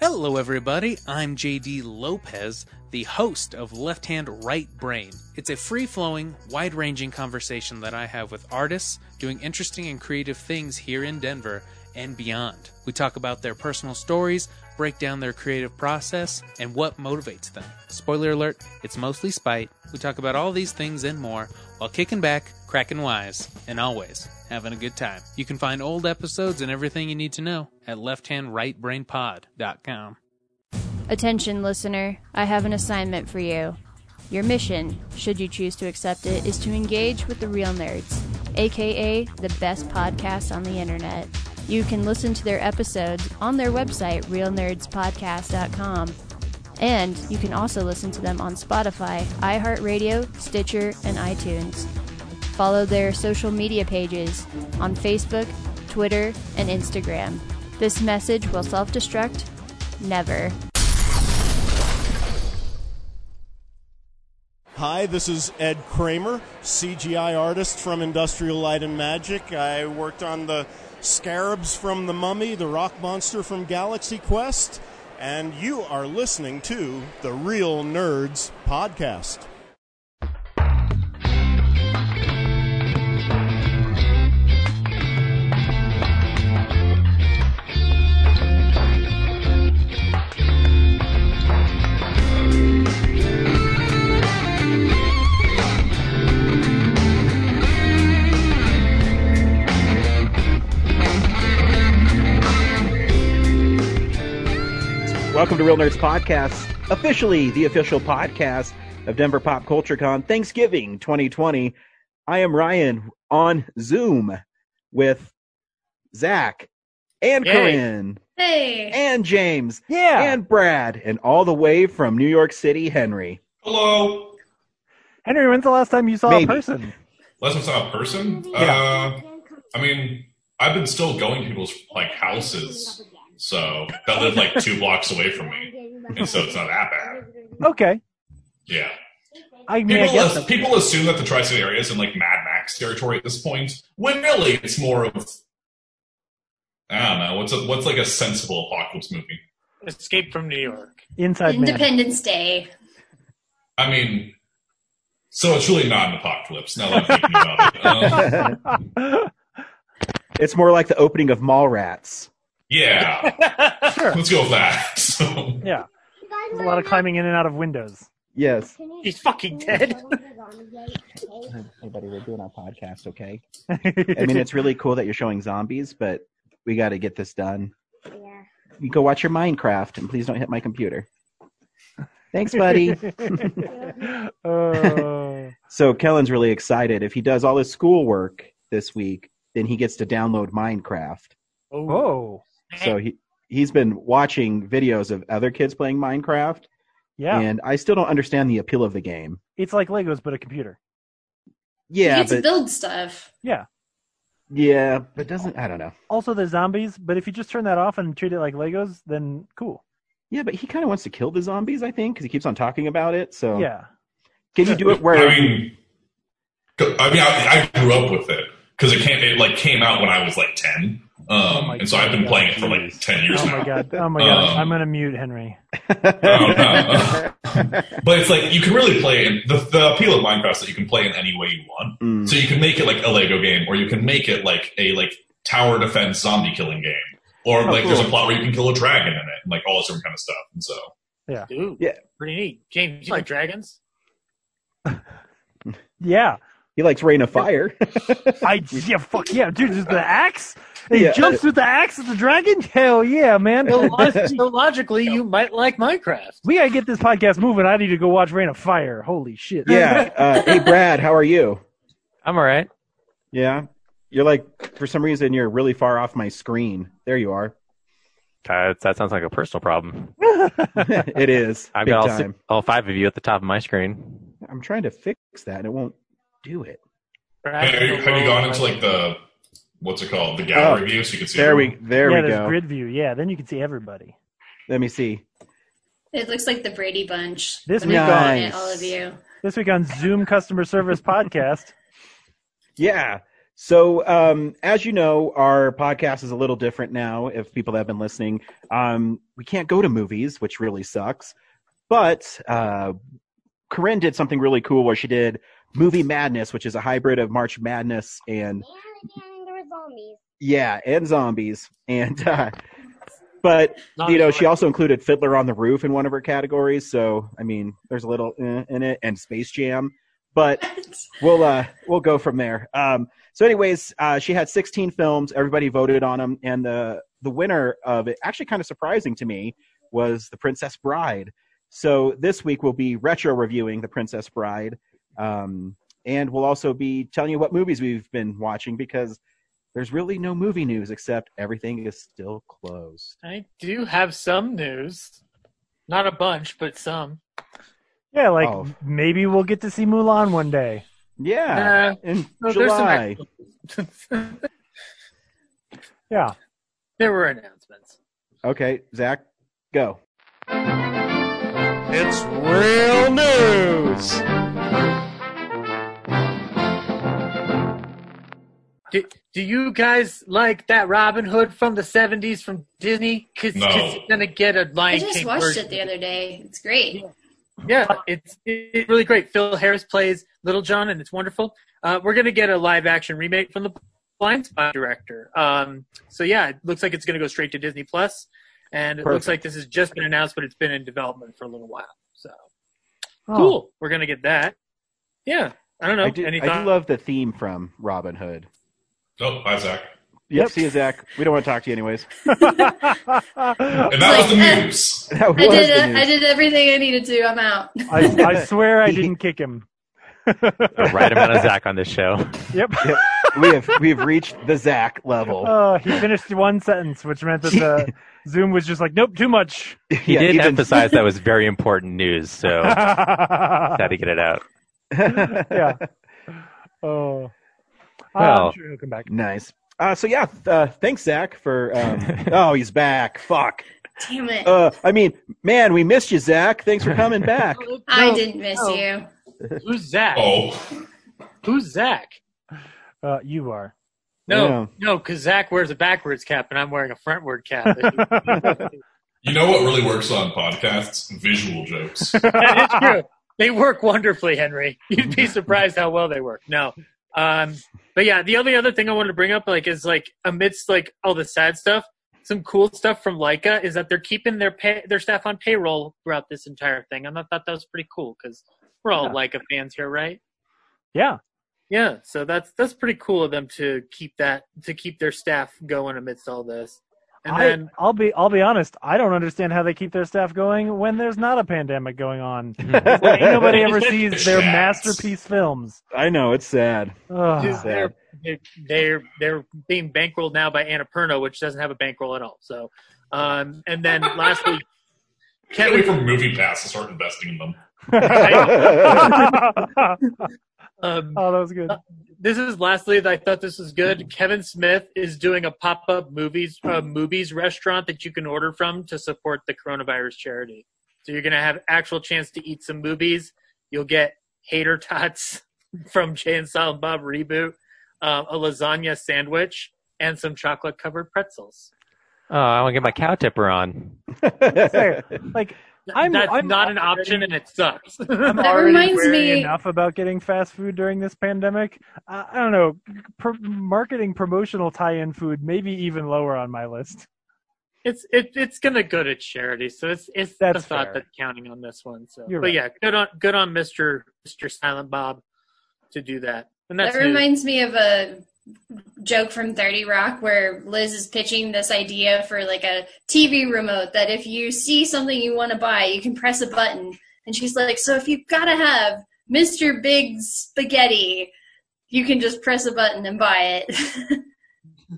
Hello, everybody. I'm JD Lopez, the host of Left Hand Right Brain. It's a free flowing, wide ranging conversation that I have with artists doing interesting and creative things here in Denver and beyond. We talk about their personal stories, break down their creative process, and what motivates them. Spoiler alert, it's mostly spite. We talk about all these things and more while kicking back, cracking wise, and always having a good time. You can find old episodes and everything you need to know at lefthandrightbrainpod.com. Attention, listener, I have an assignment for you. Your mission, should you choose to accept it, is to engage with the real nerds, aka the best podcast on the internet. You can listen to their episodes on their website, realnerdspodcast.com. And you can also listen to them on Spotify, iHeartRadio, Stitcher, and iTunes. Follow their social media pages on Facebook, Twitter, and Instagram. This message will self destruct never. Hi, this is Ed Kramer, CGI artist from Industrial Light and Magic. I worked on the scarabs from The Mummy, the rock monster from Galaxy Quest, and you are listening to the Real Nerds Podcast. Welcome to Real Nerds Podcast, officially the official podcast of Denver Pop Culture Con Thanksgiving 2020. I am Ryan on Zoom with Zach and Yay. Corinne Hey. and James Yeah. and Brad and all the way from New York City, Henry. Hello. Henry, when's the last time you saw Maybe. a person? Last time I saw a person. Yeah. Uh, I mean, I've been still going to people's like houses, so that lived like two blocks away from me, and so it's not that bad. Okay. Yeah. I mean, I People, guess as- people assume that the tri-state area is in like Mad Max territory at this point, when really it's more of I don't know what's a, what's like a sensible apocalypse movie. Escape from New York. Inside Man. Independence Day. I mean, so it's really not an apocalypse now that I'm thinking about it. Um, It's more like the opening of Mallrats. Yeah, Sure. let's go with that. So. Yeah. There's a lot of climbing in and out of windows. Yes. He's fucking dead. Hey, buddy, we're doing our podcast, okay? I mean, it's really cool that you're showing zombies, but we got to get this done. Yeah. You go watch your Minecraft, and please don't hit my computer. Thanks, buddy. Oh. So Kellen's really excited. If he does all his schoolwork this week, then he gets to download Minecraft. oh. oh. So he he's been watching videos of other kids playing Minecraft, Yeah. and I still don't understand the appeal of the game. It's like Legos, but a computer. Yeah, you get to build stuff. Yeah. yeah, but doesn't I don't know. Also, the zombies, but if you just turn that off and treat it like Legos, then cool. Yeah, but he kind of wants to kill the zombies, I think, because he keeps on talking about it. So Yeah. can you do it where? I mean, I mean, I, I grew up with it because it came, it like came out when I was like ten, um, Oh and so I've been God, playing it for like ten years Oh now. my god. Oh my god. Um, I'm gonna mute Henry. Oh, no. but it's like you can really play it. The, the appeal of Minecraft is that you can play in any way you want. Mm. So you can make it like a Lego game, or you can make it like a like tower defense zombie killing game, or Oh, like there's a plot where you can kill a dragon in it, and like all this different kind of stuff. And so yeah, Dude. Yeah. Pretty neat. James, you like dragons? Yeah. He likes Reign of Fire. I yeah, fuck yeah, dude, just the axe? He Yeah. jumps with the axe at the dragon? Hell yeah, man. So, log- so logically, you might like Minecraft. We gotta get this podcast moving. I need to go watch Reign of Fire. Holy shit. yeah. Uh, hey, Brad, how are you? I'm all right. Yeah. You're like, for some reason, you're really far off my screen. There you are. Uh, that sounds like a personal problem. it is. I've got all, si- all five of you at the top of my screen. I'm trying to fix that, and it won't do it. Hey, have, you, have you gone into like the what's it called the gallery Oh, view so you can see? There we, everyone? there yeah, we there's go. grid view. Yeah, then you can see everybody. Let me see. It looks like the Brady Bunch. This week you're on- on it, all of you. This week on Zoom Customer Service Podcast. Yeah. So, um, as you know, our podcast is a little different now. If people have been listening, um, we can't go to movies, which really sucks. But uh, Corinne did something really cool where she did Movie Madness, which is a hybrid of March Madness and yeah, and zombies. And uh, but you know, she also included Fiddler on the Roof in one of her categories. So I mean, there's a little eh in it, and Space Jam. But we'll uh, we'll go from there. Um, so, anyways, uh, she had 16 films. Everybody voted on them, and the the winner of it, actually kind of surprising to me, was The Princess Bride. So this week we'll be retro reviewing The Princess Bride, um, and we'll also be telling you what movies we've been watching because there's really no movie news except everything is still closed. I do have some news. Not a bunch, but some. Yeah, like Oh. maybe we'll get to see Mulan one day. Yeah, Uh, in no, there's some July. Yeah. there were announcements. Okay, Zach, go. It's real news. Do, do you guys like that Robin Hood from the 70s from Disney? Because No. it's going to get a I Lion King. I just King watched version. it the other day. It's great. Yeah, it's, it's really great. Phil Harris plays Little John, and it's wonderful. Uh, we're going to get a live action remake from the Blind Spot director. Um, so, yeah, it looks like it's going to go straight to Disney Plus, and it looks like this has just been announced, but it's been in development for a little while. So, Oh. cool. We're going to get that. Yeah, I don't know. I do, Any I do love the theme from Robin Hood. Oh, hi, Zach. Yep. See you, Zach. We don't want to talk to you anyways. And that was the news. That I did. the news. I did everything I needed to. I'm out. I, I swear I didn't kick him. The right amount of Zach on this show. Yep. Yep. we have we have reached the Zach level. Oh, he finished one sentence, which meant that the Zoom was just like, nope, too much. He Yeah, did even- emphasize that was very important news, so had to get it out. Yeah. Oh. Well. I'm sure he'll come back. nice. Uh, so yeah, uh, thanks Zach for. Um, oh, he's back. Fuck. Damn it! Uh, I mean, man, we missed you, Zach. Thanks for coming back. I No, didn't miss no. you. Who's Zach? Oh, Who's Zach? Uh, you are. No, Yeah. no, because Zach wears a backwards cap and I'm wearing a frontward cap. you know what really works on podcasts? Visual jokes. that is true. They work wonderfully, Henry. You'd be surprised how well they work. No, um, but yeah, the only other thing I wanted to bring up, like, is like amidst like all the sad stuff, some cool stuff from Laika is that they're keeping their pay their staff on payroll throughout this entire thing, and I thought that was pretty cool because we're all Yeah. Laika fans here, right? Yeah. Yeah, so that's that's pretty cool of them to keep that to keep their staff going amidst all this. And I, then I'll be I'll be honest. I don't understand how they keep their staff going when there's not a pandemic going on. Like, nobody ever sees their masterpiece films. I know it's sad. Ugh. Dude, sad. they're, they're they're they're being bankrolled now by Annapurna, which doesn't have a bankroll at all. So, um, and then lastly, Can't wait Kevin, for Movie Pass to start investing in them. um, oh, that was good. this is lastly that I thought this was good. Kevin Smith is doing a pop up movies uh, movies restaurant that you can order from to support the coronavirus charity. So you're gonna have actual chance to eat some movies. You'll get hater tots from Jay and Silent Bob reboot, uh, a lasagna sandwich, and some chocolate covered pretzels. Oh, I want to get my cow tipper on. Like I'm- That's I'm not an option, and it sucks. I'm That reminds me- enough about getting fast food during this pandemic. I, I don't know. Pro- marketing promotional tie-in food maybe even lower on my list. it's it, it's gonna go to charity, so it's it's That's the thought fair. that's counting on this one. So, You're but right. yeah, good on good on Mister Mister Silent Bob to do that. And that's that news. reminds me of a joke from 30 Rock where Liz is pitching this idea for like a TV remote that if you see something you want to buy, you can press a button. And she's like, so if you've got to have Mr. Big Spaghetti, you can just press a button and buy it.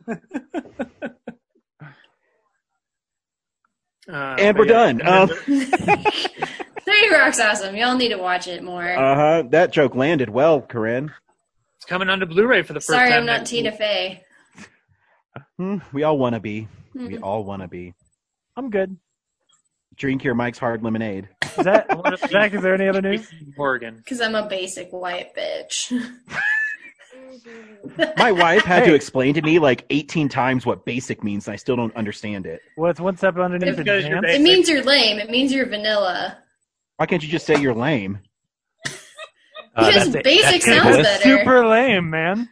Uh, and we're yeah. done. And Um, 30 Rock's awesome. Y'all need to watch it more. uh huh. That joke landed well, Corinne. It's coming onto Blu-ray for the first Sorry, time. Sorry, I'm not Tina week. Fey. Hmm, we all want to be. We Mhm. all want to be. I'm good. Drink your Mike's Hard Lemonade. Is that I wanna be Zach? Is there any other news? Morgan. Because I'm a basic white bitch. My wife had to explain to me like 18 times what basic means, and I still don't understand it. Well, it's one step underneath the pants. It means you're lame. It means you're vanilla. Why can't you just say you're lame? Uh, Because that's- basic that's sounds ableist. better. Super lame, man.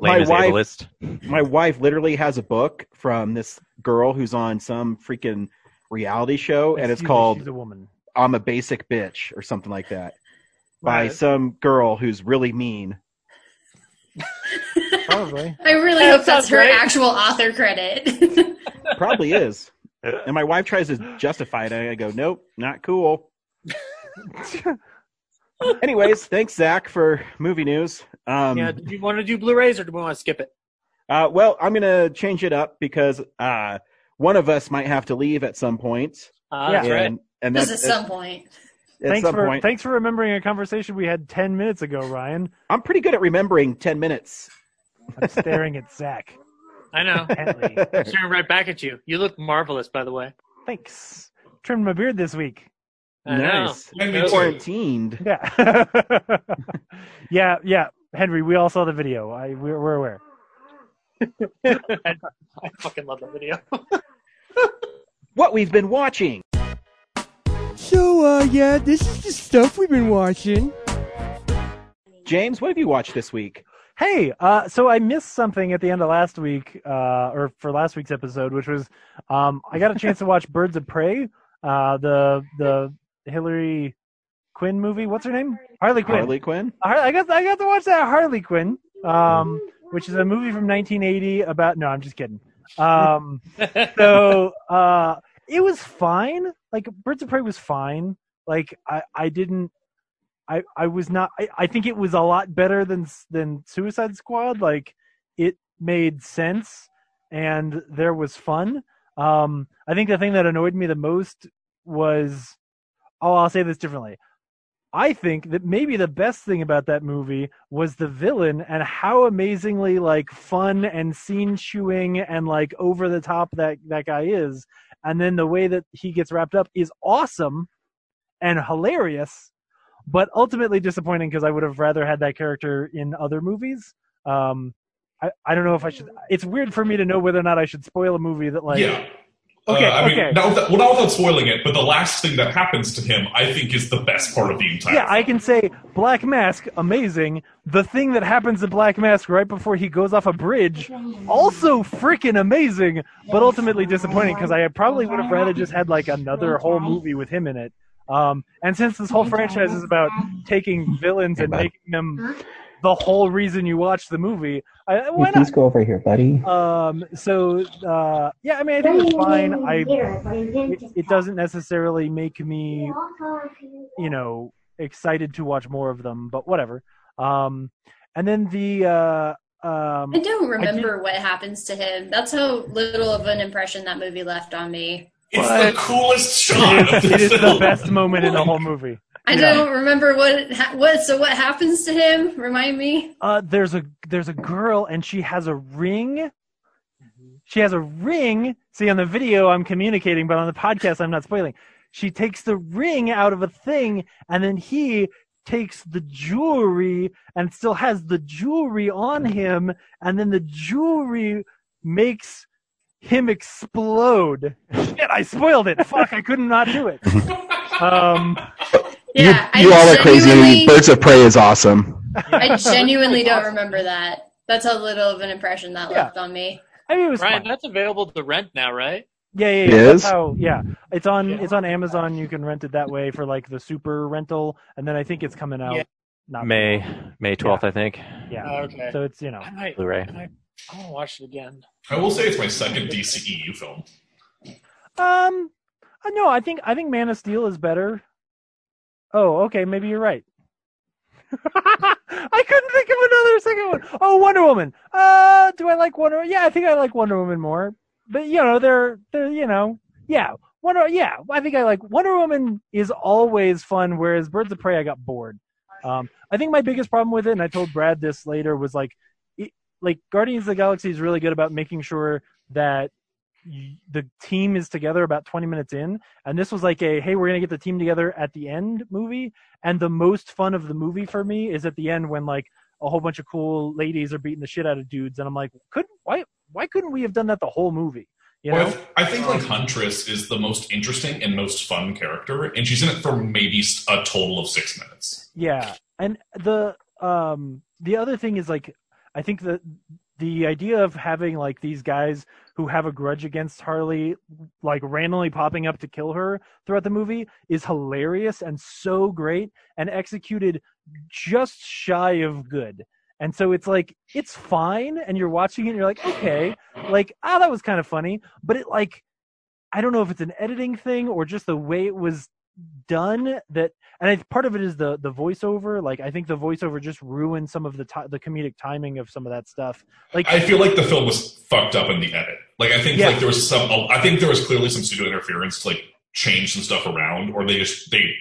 My Lame is wife- ableist. My wife literally has a book from this girl who's on some freaking reality show, and it's Excuse called She's a woman. "I'm a Basic Bitch" or something like that, by Right. some girl who's really mean. Probably. I really That hope that's sounds her right. actual author credit. Probably is. And my wife tries to justify it, and I go, "Nope, not cool." Anyways, thanks Zach for movie news. Um, yeah, do you want to do Blu-rays or do we want to skip it? Uh, well, I'm gonna change it up because uh, one of us might have to leave at some point. Ah, Yeah. that's right. and, and This that's is some point. at thanks some for point. thanks for remembering a conversation we had ten minutes ago, Ryan. I'm pretty good at remembering ten minutes. I'm staring at Zach. I know. Intently. Staring right back at you. You look marvelous, by the way. Thanks. Trimmed my beard this week. I nice. And. Quarantined. Yeah. yeah, yeah. Henry, we all saw the video. I we're, we're aware. I, I fucking love that video. What we've been watching. So, uh, yeah, this is the stuff we've been watching. James, what have you watched this week? Hey, uh, so I missed something at the end of last week, uh, or for last week's episode, which was um, I got a chance to watch Birds of Prey, uh, the the Hillary Quinn movie. What's her name? Harley Quinn. Harley Quinn. I got I got to watch that Harley Quinn, um, which is a movie from 1980 about. No, I'm just kidding. Um, so uh, it was fine. Like Birds of Prey was fine. Like I I didn't. I I was not. I, I think it was a lot better than than Suicide Squad. Like it made sense and there was fun. Um, I think the thing that annoyed me the most was. Oh, I'll say this differently. I think that maybe the best thing about that movie was the villain and how amazingly like fun and scene chewing and like over the top that that guy is, and then the way that he gets wrapped up is awesome and hilarious, but ultimately disappointing because I would have rather had that character in other movies. Um, I I don't know if I should. It's weird for me to know whether or not I should spoil a movie that like. yeah. Okay, uh, I mean, okay. not without, well, not without spoiling it, but the last thing that happens to him, I think, is the best part of the entire. Yeah, I can say Black Mask, amazing. The thing that happens to Black Mask right before he goes off a bridge, also freaking amazing, but ultimately disappointing because I probably would have rather just had like another whole movie with him in it. Um, and since this whole franchise is about taking villains and making them the whole reason you watch the movie, I, why not? Please go over here, buddy. Um, so uh, yeah, I mean, I think it was fine. I it, it doesn't necessarily make me, you know, excited to watch more of them, but whatever. Um, and then the uh, um, I don't remember what happens to him. That's how little of an impression that movie left on me. It's But- the coolest shot of it the is the best moment in the whole movie. I Yeah. don't remember what ha- what. So what happens to him? Remind me. Uh, there's a there's a girl and she has a ring. She has a ring. See on the video I'm communicating, but on the podcast I'm not spoiling. She takes the ring out of a thing, and then he takes the jewelry and still has the jewelry on him, and then the jewelry makes him explode. Shit, I spoiled it. Fuck, I couldn't not do it. Um, Yeah, I you all are crazy. Birds of Prey is awesome. I genuinely don't remember that. That's how little of an impression that Yeah. left on me. I mean, it was Ryan, fun. that's available to rent now, right? Yeah, yeah, It yeah. That's is? how, yeah, it's on it's on Amazon. You can rent it that way for like the super rental, and then I think it's coming out. Yeah. Not May May twelfth, I think. Yeah. Oh, okay. So it's you know. I might. Blu-ray. I might. I want to watch it again. I will say it's my second DCEU film. Um, uh, no, I think I think Man of Steel is better. Oh, okay, maybe you're right. I couldn't think of another second one. Oh, Wonder Woman. Uh, do I like Wonder? Yeah, I think I like Wonder Woman more. But you know, they're they're you know, yeah, Wonder. Yeah, I think I like Wonder Woman is always fun. Whereas Birds of Prey, I got bored. Um, I think my biggest problem with it, and I told Brad this later, was like, it, like Guardians of the Galaxy is really good about making sure that the team is together about 20 minutes in and this was like a hey we're gonna get the team together at the end movie and the most fun of the movie for me is at the end when like a whole bunch of cool ladies are beating the shit out of dudes, and I'm like, could why why couldn't we have done that the whole movie? You Well, know? I think like Huntress is the most interesting and most fun character, and she's in it for maybe a total of six minutes. Yeah, and the um the other thing is like I think the the idea of having like these guys who have a grudge against Harley like randomly popping up to kill her throughout the movie is hilarious and so great and executed just shy of good. And so it's like it's fine and you're watching it and you're like, okay, like ah that was kind of funny, but it like I don't know if it's an editing thing or just the way it was done that and I, part of it is the the voiceover like i think the voiceover just ruined some of the ti the comedic timing of some of that stuff like I feel like the film was fucked up in the edit. Like I think Yeah. like there was some. Oh, I think there was clearly some studio interference to like change some stuff around, or they just they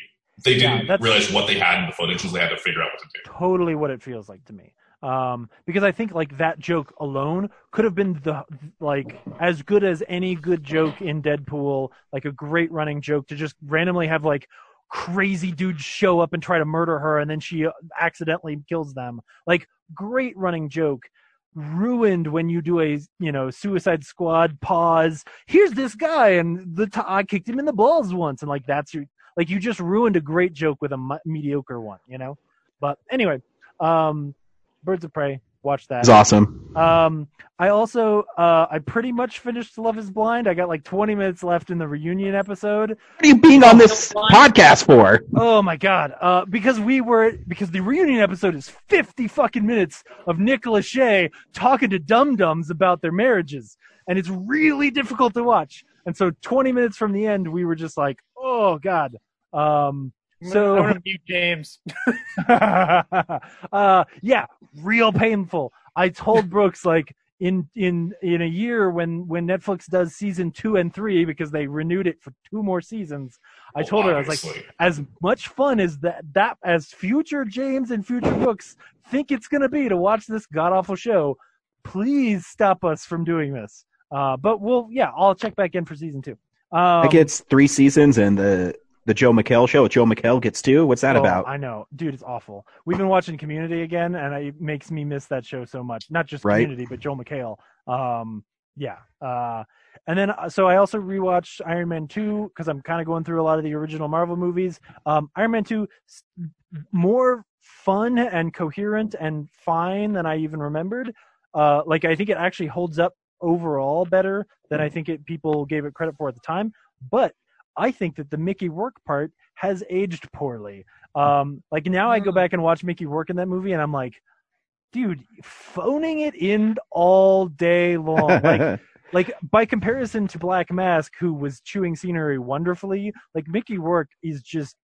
they didn't that's- realize what they had in the footage, and they had to figure out what to do. totally what it feels like to me um because i think like that joke alone could have been the like as good as any good joke in deadpool like a great running joke to just randomly have like crazy dudes show up and try to murder her and then she uh, accidentally kills them. Like great running joke. Ruined when you do a you know suicide squad pause. Here's this guy and the t- i kicked him in the balls once and like that's your like you just ruined a great joke with a m- mediocre one you know? But anyway um birds of prey watch that It's awesome. um i also uh i pretty much finished love is blind i got like 20 minutes left in the reunion episode What are you being on this podcast for? Oh my god! Uh, because we were because the reunion episode is fifty fucking minutes of Nick Lachey talking to dum dums about their marriages, and it's really difficult to watch. And so, twenty minutes from the end, we were just like, "Oh god." Um, so I want to mute James. uh, yeah, real painful. I told Brooks like in in in a year when when Netflix does season two and three because they renewed it for two more seasons. I Well, told her I was like, as much fun as that that as future James and future Brooks think it's gonna be to watch this god awful show. Please stop us from doing this. Uh, but we'll yeah, I'll check back in for season two. Um, It gets three seasons, and the the Joel McHale show Joel McHale gets two. What's that Oh, about? I know, dude, it's awful. We've been watching Community again, and it makes me miss that show so much. Not just Right. Community, but Joel McHale. Um, yeah. Uh, and then uh, so I also rewatched Iron Man two because I'm kind of going through a lot of the original Marvel movies. Um, Iron Man two more fun and coherent and fine than I even remembered. Uh, like I think it actually holds up overall better than I think it people gave it credit for at the time. But I think that the Mickey Rourke part has aged poorly. Um, like now I go back and watch Mickey Rourke in that movie, and I'm like, dude, phoning it in all day long. Like, like by comparison to Black Mask, who was chewing scenery wonderfully, like Mickey Rourke is just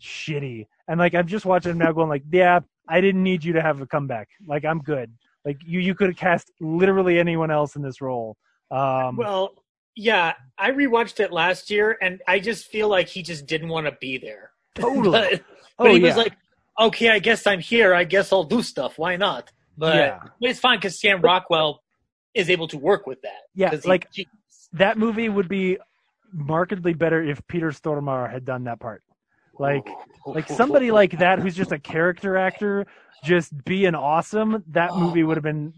shitty. And like I'm just watching him now, going like, yeah, I didn't need you to have a comeback. Like I'm good. Like you, you could have cast literally anyone else in this role. Um, Well, yeah, I rewatched it last year, and I just feel like he just didn't want to be there. Totally. but Oh, but he yeah. was like, "Okay, I guess I'm here. I guess I'll do stuff. Why not?" But, Yeah. it's fine because Sam Rockwell is able to work with that. Yeah, he- like- he- that movie would be markedly better if Peter Stormare had done that part. Like, like somebody like that who's just a character actor, just being awesome. That movie would have been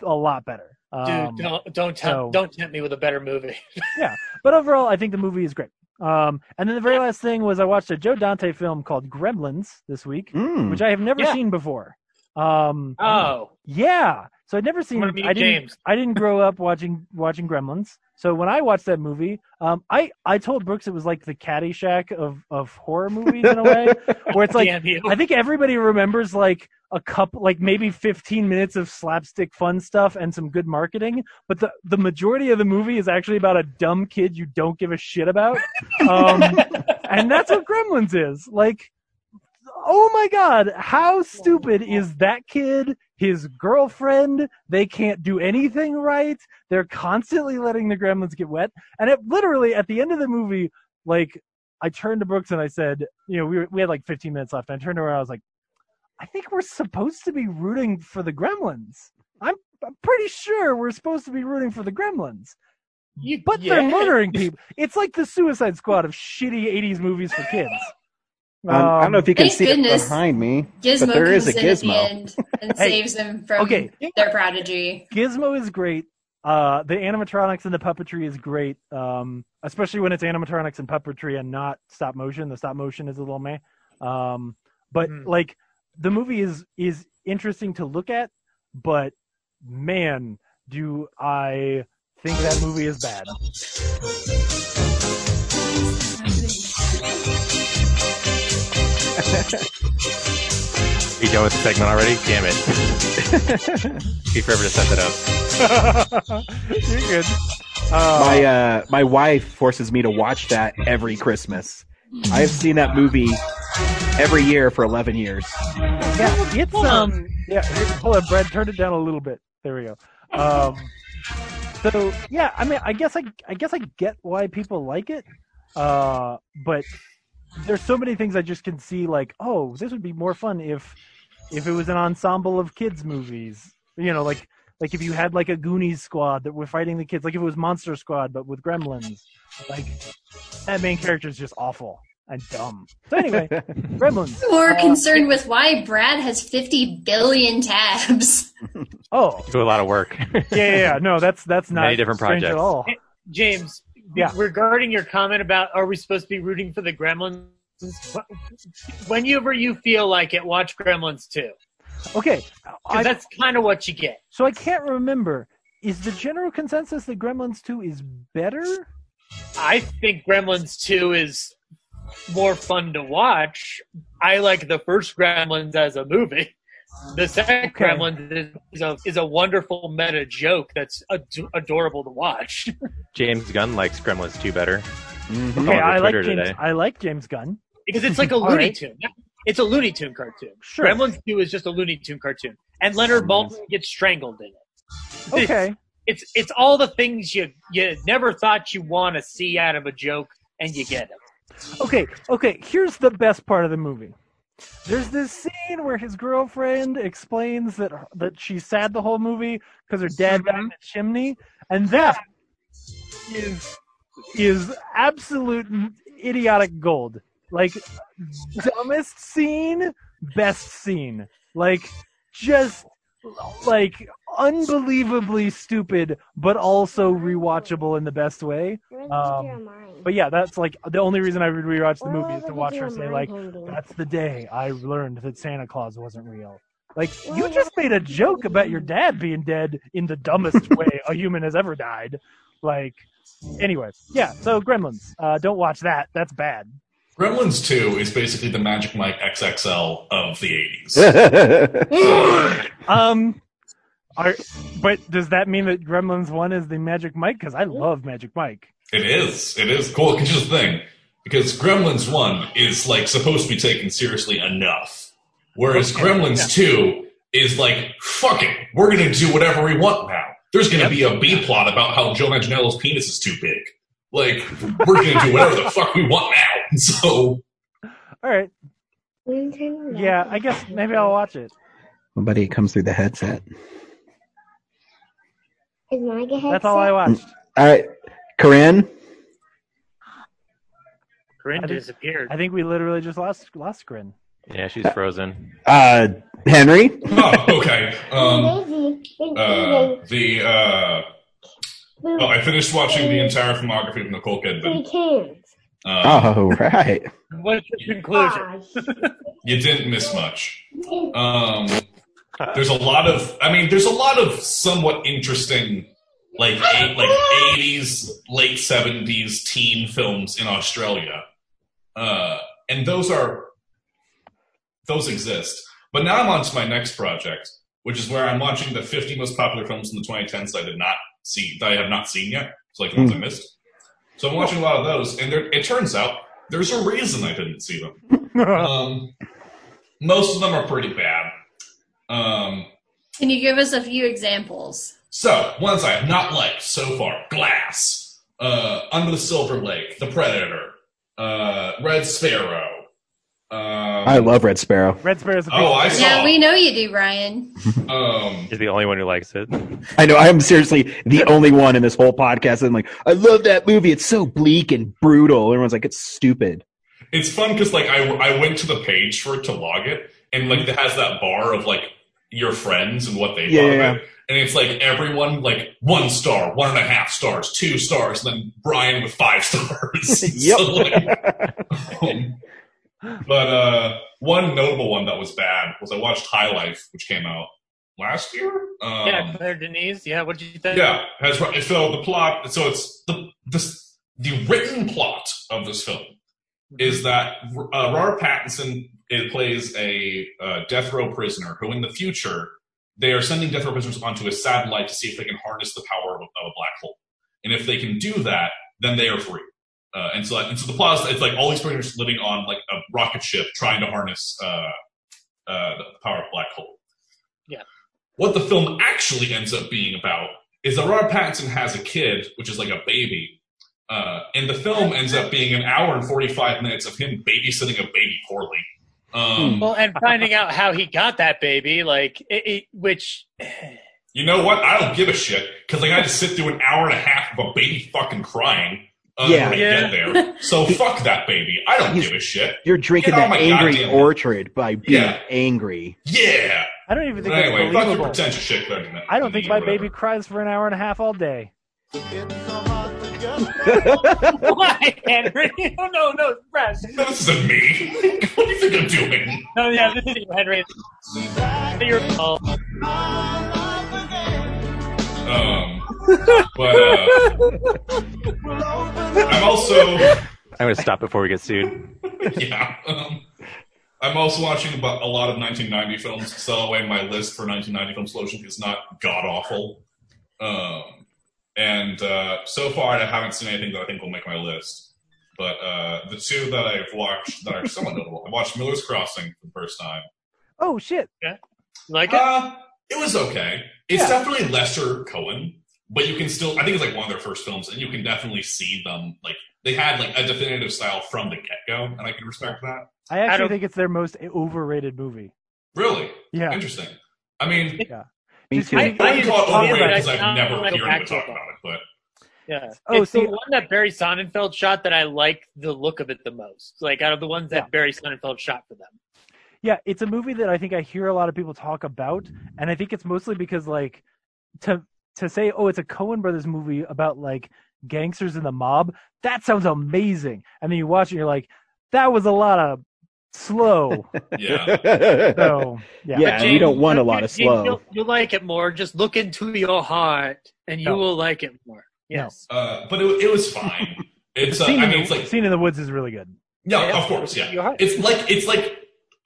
a lot better. Dude, Um, don't don't tempt, so- don't tempt me with a better movie. yeah, but overall, I think the movie is great. Um, and then the very last thing was I watched a Joe Dante film called Gremlins this week, Mm. which I have never Yeah. seen before. Um, oh, yeah, so I'd never seen. I'm meet didn't. James. I didn't grow up watching watching Gremlins. So when I watched that movie, um, I I told Brooks it was like the Caddyshack of of horror movies in a way, where it's like I think everybody remembers like a couple, like maybe 15 minutes of slapstick fun stuff and some good marketing, but the the majority of the movie is actually about a dumb kid you don't give a shit about, um, and that's what Gremlins is. Like, oh my god, how stupid is that kid? His girlfriend, they can't do anything right. They're constantly letting the gremlins get wet. And it literally at the end of the movie, like I turned to Brooks and I said, you know, we were, we had like 15 minutes left. And I turned to her and I was like, I think we're supposed to be rooting for the gremlins. I'm, I'm pretty sure we're supposed to be rooting for the gremlins. You- But yeah. they're murdering people. It's like the Suicide Squad of shitty 80s movies for kids. Um, I don't know if you can see goodness it behind me, Gizmo but there is comes a in at the gizmo. end and Hey, saves them from okay. their prodigy. Gizmo is great. Uh, the animatronics and the puppetry is great, um, especially when it's animatronics and puppetry and not stop motion. The stop motion is a little meh. Um, but Mhm. like the movie is is interesting to look at, but man, do I think that movie is bad. Are you done with the segment already? Damn it. Be forever to set that up. You're good. Uh, My uh, my wife forces me to watch that every Christmas. I have seen that movie every year for 11 years. Yeah, it's um. Yeah, here, hold on, Brad. Turn it down a little bit. There we go. Um. So yeah, I mean, I guess I, I guess I get why people like it. Uh, but there's so many things I just can see. Like, oh, this would be more fun if, if it was an ensemble of kids movies. You know, like like if you had like a Goonies squad that were fighting the kids. Like if it was Monster Squad but with Gremlins. Like that main character is just awful and dumb. So anyway, Gremlins. More Uh, concerned with why Brad has 50 billion tabs. Oh, Do a lot of work. yeah, yeah, yeah. No, that's that's not Many different strange at projects. all. James, Yeah. regarding your comment about are we supposed to be rooting for the Gremlins? Whenever you feel like it, watch Gremlins too. Okay, I, that's kind of what you get. so I can't remember. Is the general consensus that Gremlins Two is better? I think Gremlins 2 is more fun to watch. I like the first Gremlins as a movie. The second Okay. Gremlins is, is a is a wonderful meta joke that's ad- adorable to watch. James Gunn likes Gremlins 2 better. Mhm. Oh, Okay, I on like James. today. I like James Gunn. because it's like a All Looney right. Tune. It's a Looney Tune cartoon. Sure. Gremlins 2 is just a Looney Tune cartoon, and Leonard Maltin gets strangled in it. Okay, It's it's all the things you you never thought you want to see out of a joke, and you get it. Okay, okay. Here's the best part of the movie. There's this scene where his girlfriend explains that that she's sad the whole movie because her dad mm-hmm. died in the chimney, and that is is absolute idiotic gold. Like dumbest scene, best scene. Like just like unbelievably stupid, but also rewatchable in the best way. Um, but yeah, that's like the only reason I would rewatch the movie is to watch her say like, "That's the day I learned that Santa Claus wasn't real." Like you just made a joke about your dad being dead in the dumbest way a human has ever died. Like, anyway, yeah. So Gremlins, uh, don't watch that. That's bad. Gremlins 2 is basically the Magic Mike XXL of the 80s. Um, are but does that mean that Gremlins One is the Magic Mike? Because I love Magic Mike. It is. It is cool. Because here's the thing. Because Gremlins 1 is like supposed to be taken seriously enough. Whereas Okay, Gremlins 2 is like, fuck it. We're going to do whatever we want now. There's going to be a B plot about how Joe Manganiello's penis is too big. Like, we're going to do whatever the fuck we want now. So, All right. Yeah, I guess maybe I'll watch it. Buddy, comes through the headset. Is Mike a That's all I watched. All right, Corinne. Corinne I think- disappeared. I think we literally just lost lost Grin. Yeah, she's frozen. Uh, Henry. oh, okay. Um, uh, the, uh, oh, I finished watching the entire filmography of Nicole Kidman. cans. Um, Oh, right. What's your conclusion? you didn't miss much. Um, there's a lot of, I mean, there's a lot of somewhat interesting, like eight, like 80s, late 70s teen films in Australia, uh, and those are those exist. But now I'm on to my next project, which is where I'm watching the 50 most popular films in the 2010s that I did not see, that I have not seen yet. So like the ones I missed. So I'm watching a lot of those, and there, it turns out there's a reason I didn't see them. um, most of them are pretty bad. Um, Can you give us a few examples? so ones I have not liked so far: Glass, uh, Under the Silver Lake, The Predator, uh, Red Sparrow. Um, I love Red Sparrow. Red Sparrow's a Oh, I saw. Yeah, we know you do, Ryan. Um, She's the only one who likes it. I know. I am seriously the only one in this whole podcast. I'm like, I love that movie. It's so bleak and brutal. Everyone's like, it's stupid. it's fun because like I I went to the page for it to log it, and like it has that bar of like your friends and what they Yeah, thought of yeah, it. And it's like everyone like one star, one and a half stars, two stars, and then Brian with five stars. Yep. So, like, um, but uh, one notable one that was bad was I watched High Life, which came out last year. Um, yeah, Claire Denise. Yeah, what did you think? yeah, has so the plot. So it's the this the written plot of this film is that uh, Robert Pattinson it plays a uh, death row prisoner who, in the future, they are sending death row prisoners onto a satellite to see if they can harness the power of a, of a black hole, and if they can do that, then they are free. Uh, and so, and so the plot is it's like all these prisoners living on like a rocket ship trying to harness uh, uh, the power of black hole. Yeah. What the film actually ends up being about is that Robert Pattinson has a kid, which is like a baby, uh, and the film ends up being an hour and forty five minutes of him babysitting a baby poorly. Um, Well, and finding out how he got that baby, like, it, it, which You know what? I don't give a shit because like I got to sit through an hour and a half of a baby fucking crying uh, Yeah. when I Yeah. get there. So fuck that baby. I don't He's- give a shit. You're drinking Get the on my angry orchard by being Yeah. angry. Yeah. I don't even think But anyway, that's fuck your believable. pretentious shit. I don't think my whatever. baby cries for an hour and a half all day. why, Henry? Oh no, no, Brad. No, this isn't me. what do you think I'm doing? No, yeah, this is you, Henry. Your fault. Um, but uh, I'm also I'm going to stop before we get sued. yeah. Um, I'm also watching about a lot of 1990 films. So that way, my list for 1990 film solution is not god awful. Um, and uh, so far, I haven't seen anything that I think will make my list. But uh, the two that I've watched that are somewhat notable, I watched Miller's Crossing for the first time. Oh shit! Yeah, Like it? Uh, it was okay. It's Yeah. definitely lesser Coen, but you can still. I think it's like one of their first films, and you can definitely see them. Like they had like a definitive style from the get go, and I can respect that. I actually don't- think it's their most overrated movie. Really Yeah, interesting. I mean, Me too. I- I wouldn't call it I- overrated I- because I've never heard anyone talk about it. But Yeah. Oh, it's see- the one that Barry Sonnenfeld shot that I like the look of it the most. Like out of the ones that Yeah. Barry Sonnenfeld shot for them. yeah, it's a movie that I think I hear a lot of people talk about, and I think it's mostly because like to to say, oh, it's a Coen Brothers movie about like gangsters and the mob. That sounds amazing, and then you watch it, and you're like, that was a lot of slow. yeah, so yeah, Yeah, and you don't want a lot of you- slow. You'll, you'll like it more. Just look into your heart, and you No. will like it more. Yes. uh, but it, it was fine. It's uh, Scene, I mean, it's like Scene in the Woods is really good. yeah, Yeah, of course, yeah. It's like it's like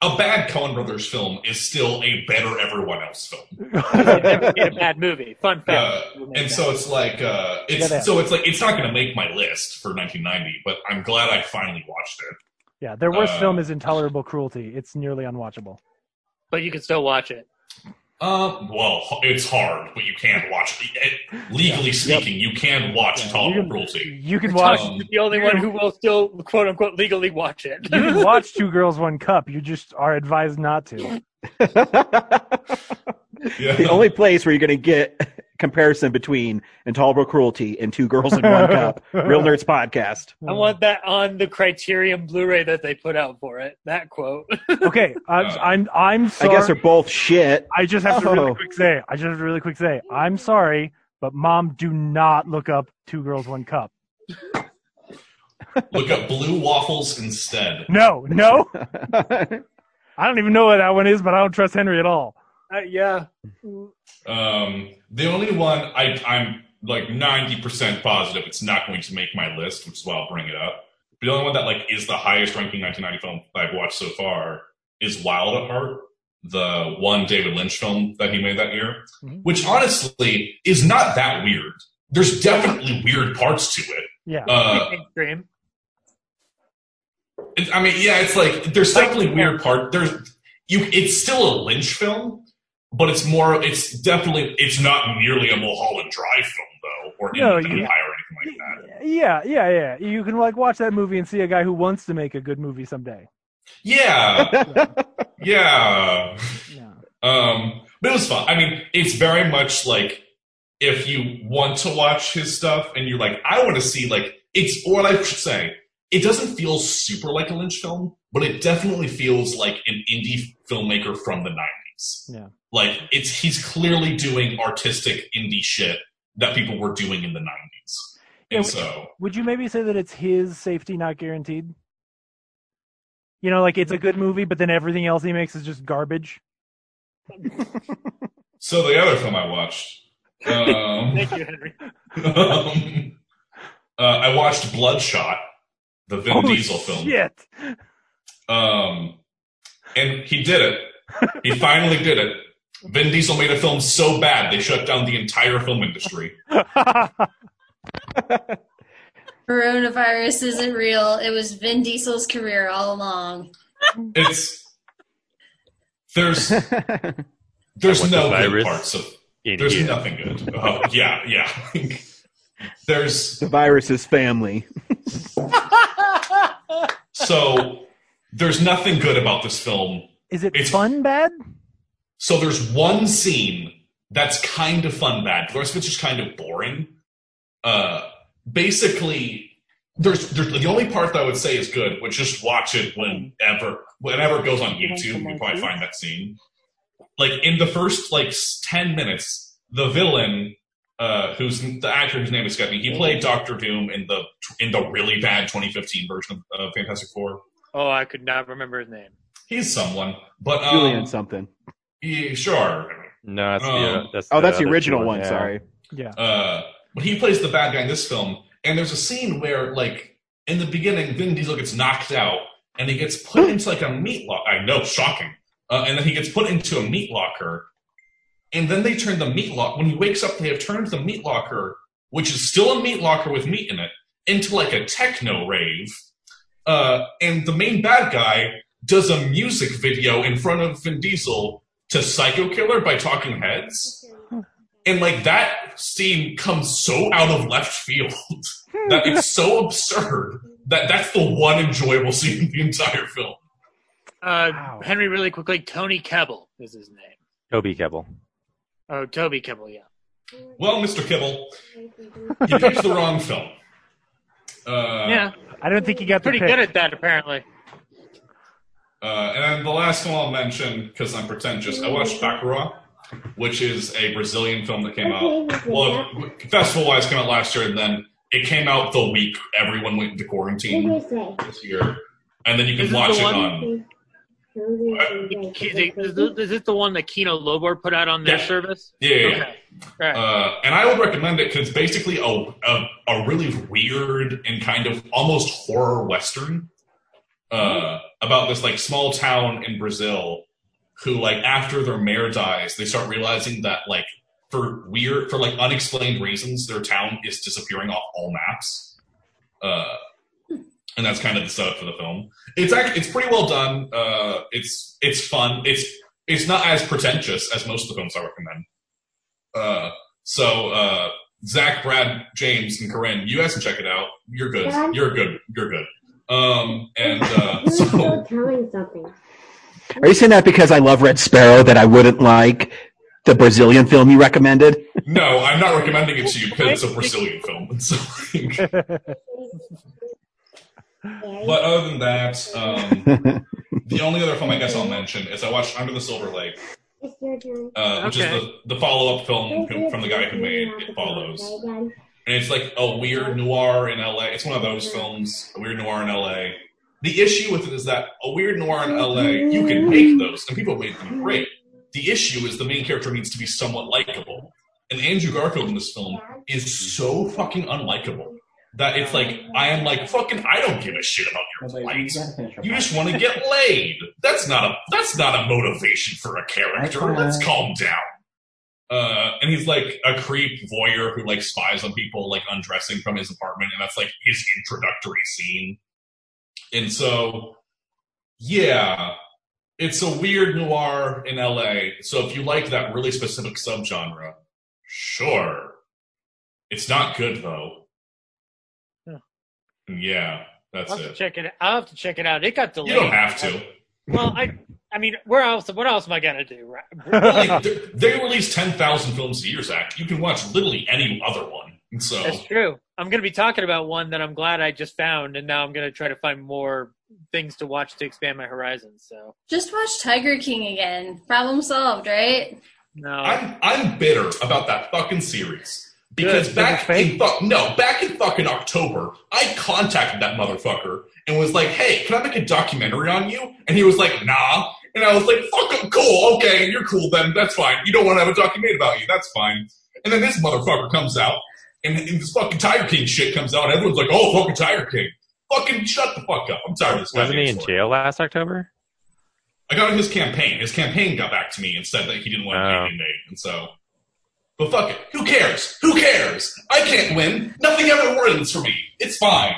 a bad Coen Brothers film is still a better everyone else film. Never made a bad movie. Fun fact. Uh, and so it's like uh, Yeah, it's so it's like it's not going to make my list for 1990, but I'm glad I finally watched it. Yeah, their worst Uh, film is Intolerable Cruelty. It's nearly unwatchable. but you can still watch it. Uh, well, it's hard, but you can watch it. It- Legally speaking, you can watch Yeah, Intolerable you can- Cruelty. You can watch. Um, the only one who will still quote unquote legally watch it. You can watch Two Girls One Cup. You just are advised not to. Yeah. the only place where you're going to get comparison between intolerable cruelty and two girls in one cup real nerds podcast I want that on the Criterion Blu-ray that they put out for it. That quote. Okay, I'm Uh, I'm I'm i guess they're both shit I just have to really Oh. quick say. I just have to really quick say. I'm sorry, but mom, do not look up Two Girls One Cup. Look up blue waffles instead. No, no. I don't even know what that one is, but I don't trust Henry at all. Uh, yeah. Um, the only one I, I'm like 90% positive it's not going to make my list, which is why I'll bring it up. But the only one that like is the highest ranking 1990 film I've watched so far is Wild at Heart, the one David Lynch film that he made that year, Mhm. which honestly is not that weird. There's definitely weird parts to it. Yeah. Uh, Extreme. I mean, yeah, it's like there's definitely weird part. There's you. It's still a Lynch film, but it's more. It's definitely. It's not nearly a Mulholland Drive film though, or No, Empire or anything like that. Yeah, yeah, yeah. You can like watch that movie and see a guy who wants to make a good movie someday. Yeah, yeah. Yeah. Um, but it was fun. I mean, it's very much like if you want to watch his stuff and you're like, I want to see like it's, or I should say, it doesn't feel super like a Lynch film, but it definitely feels like an indie filmmaker from the '90s. Yeah. Like it's he's clearly doing artistic indie shit that people were doing in the '90s, Yeah, and we- so Would you maybe say that it's his safety not guaranteed? You know, like it's a good movie, but then everything else he makes is just garbage. so the other film I watched. Um, Thank you, Henry. um, uh, I watched Bloodshot, the Vin Oh, Diesel film. Shit. Um, and he did it. He finally did it. Vin Diesel made a film so bad they shut down the entire film industry. Coronavirus isn't real. It was Vin Diesel's career all along. It's there's there's no the good parts of In there's here. nothing good. Oh, yeah, yeah. there's the virus's family. so there's nothing good about this film. Is it It's- fun bad? So there's one scene that's kind of fun bad. The rest of it's just kind of boring. Uh, basically, there's, there's the only part that I would say is good, which just watch it whenever whenever it goes on YouTube. You probably find that scene. Like in the first like ten minutes, the villain, uh, who's the actor whose name is escaping, he played Doctor Doom in the in the really bad 2015 version of uh, Fantastic Four. Oh, I could not remember his name. He's someone, but um, Julian something. yeah, sure. No, that's Um, uh, that's Oh, that's the original two one. yeah. Sorry. Yeah. Uh, but he plays the bad guy in this film, and there's a scene where, like, in the beginning, Vin Diesel gets knocked out, and he gets put into like a meat locker. I know, shocking. Uh, and then he gets put into a meat locker, and then they turn the meat locker. When he wakes up, they have turned the meat locker, which is still a meat locker with meat in it, into like a techno rave. Uh, and the main bad guy does a music video in front of Vin Diesel to Psycho Killer by Talking Heads. And like that scene comes so out of left field that it's so absurd that that's the one enjoyable scene in the entire film. Uh, Wow. Henry, really quickly, Tony Kebbell is his name. Toby Kebbell. Oh, Toby Kebbell, yeah. Well, Mr. Kibble, you picked the wrong film. Uh, yeah, I don't think he got the pretty pick. good at that, apparently. Uh, and then the last one I'll mention, because I'm pretentious, I watched Bacurau, which is a Brazilian film that came out. Well, festival wise, came out last year, and then it came out the week everyone went into quarantine this year. And then you can it watch it one- on. Is this, is this the one that Kino Lorber put out on their Yeah. service? Yeah, yeah, yeah. Okay. Right. Uh, and I would recommend it because it's basically a, a a really weird and kind of almost horror western uh, about this like small town in Brazil who like after their mayor dies, they start realizing that like for weird for like unexplained reasons, their town is disappearing off all maps. Uh, and that's kind of the setup for the film. It's actually it's pretty well done. Uh, it's it's fun. It's it's not as pretentious as most of the films I recommend. Uh, so uh, Zach, Brad, James, and Corinne, you guys can check it out. You're good. You're good. You're good. Um, and uh, You're so telling something. Are you saying that because I love Red Sparrow that I wouldn't like the Brazilian film you recommended? no, I'm not recommending it to you because it's a Brazilian film. And so, but other than that, um, the only other film I guess I'll mention is I watched Under the Silver Lake, It's your turn. uh, which Okay. is the, the follow up film from the guy who made It Follows. And it's like a weird noir in LA. It's one of those films, a weird noir in LA. The issue with it is that a weird noir in LA, you can make those, and people make them great. The issue is the main character needs to be somewhat likable, and Andrew Garfield in this film is so fucking unlikable that it's like I am like fucking I don't give a shit about your plight. You just want to get laid. That's not a that's not a motivation for a character. Let's calm down. Uh, and he's like a creep voyeur who like spies on people like undressing from his apartment, and that's like his introductory scene. And so, yeah, it's a weird noir in LA. So if you like that really specific subgenre, sure. It's not good though. Huh. Yeah, that's I'll it. check it. I'll have to check it out. It got delayed. You don't have to. Well, I, I mean, where else? What else am I gonna do? Right? like, they- they release 10,000 films a year, Zach. You can watch literally any other one. So That's true. I'm going to be talking about one that I'm glad I just found, and now I'm going to try to find more things to watch to expand my horizons. So Just watch Tiger King again. Problem solved, right? no, I'm I'm bitter about that fucking series. Because Good. back Is it fake? in fu- no, back in fucking October, I contacted that motherfucker and was like, "Hey, can I make a documentary on you?" And he was like, "Nah." And I was like, "Fuck, it, cool, okay, you're cool then. That's fine. You don't want to have a documentary about you. That's fine." And then this motherfucker comes out, and, and this fucking Tiger King shit comes out. And everyone's like, "Oh, fucking Tiger King." Fucking shut the fuck up. I'm tired of this. Wasn't he goddamn in story. jail last October? I got on his campaign. His campaign got back to me and said that he didn't want Oh. anything made. And so, but fuck it. Who cares? Who cares? I can't win. Nothing ever wins for me. It's fine.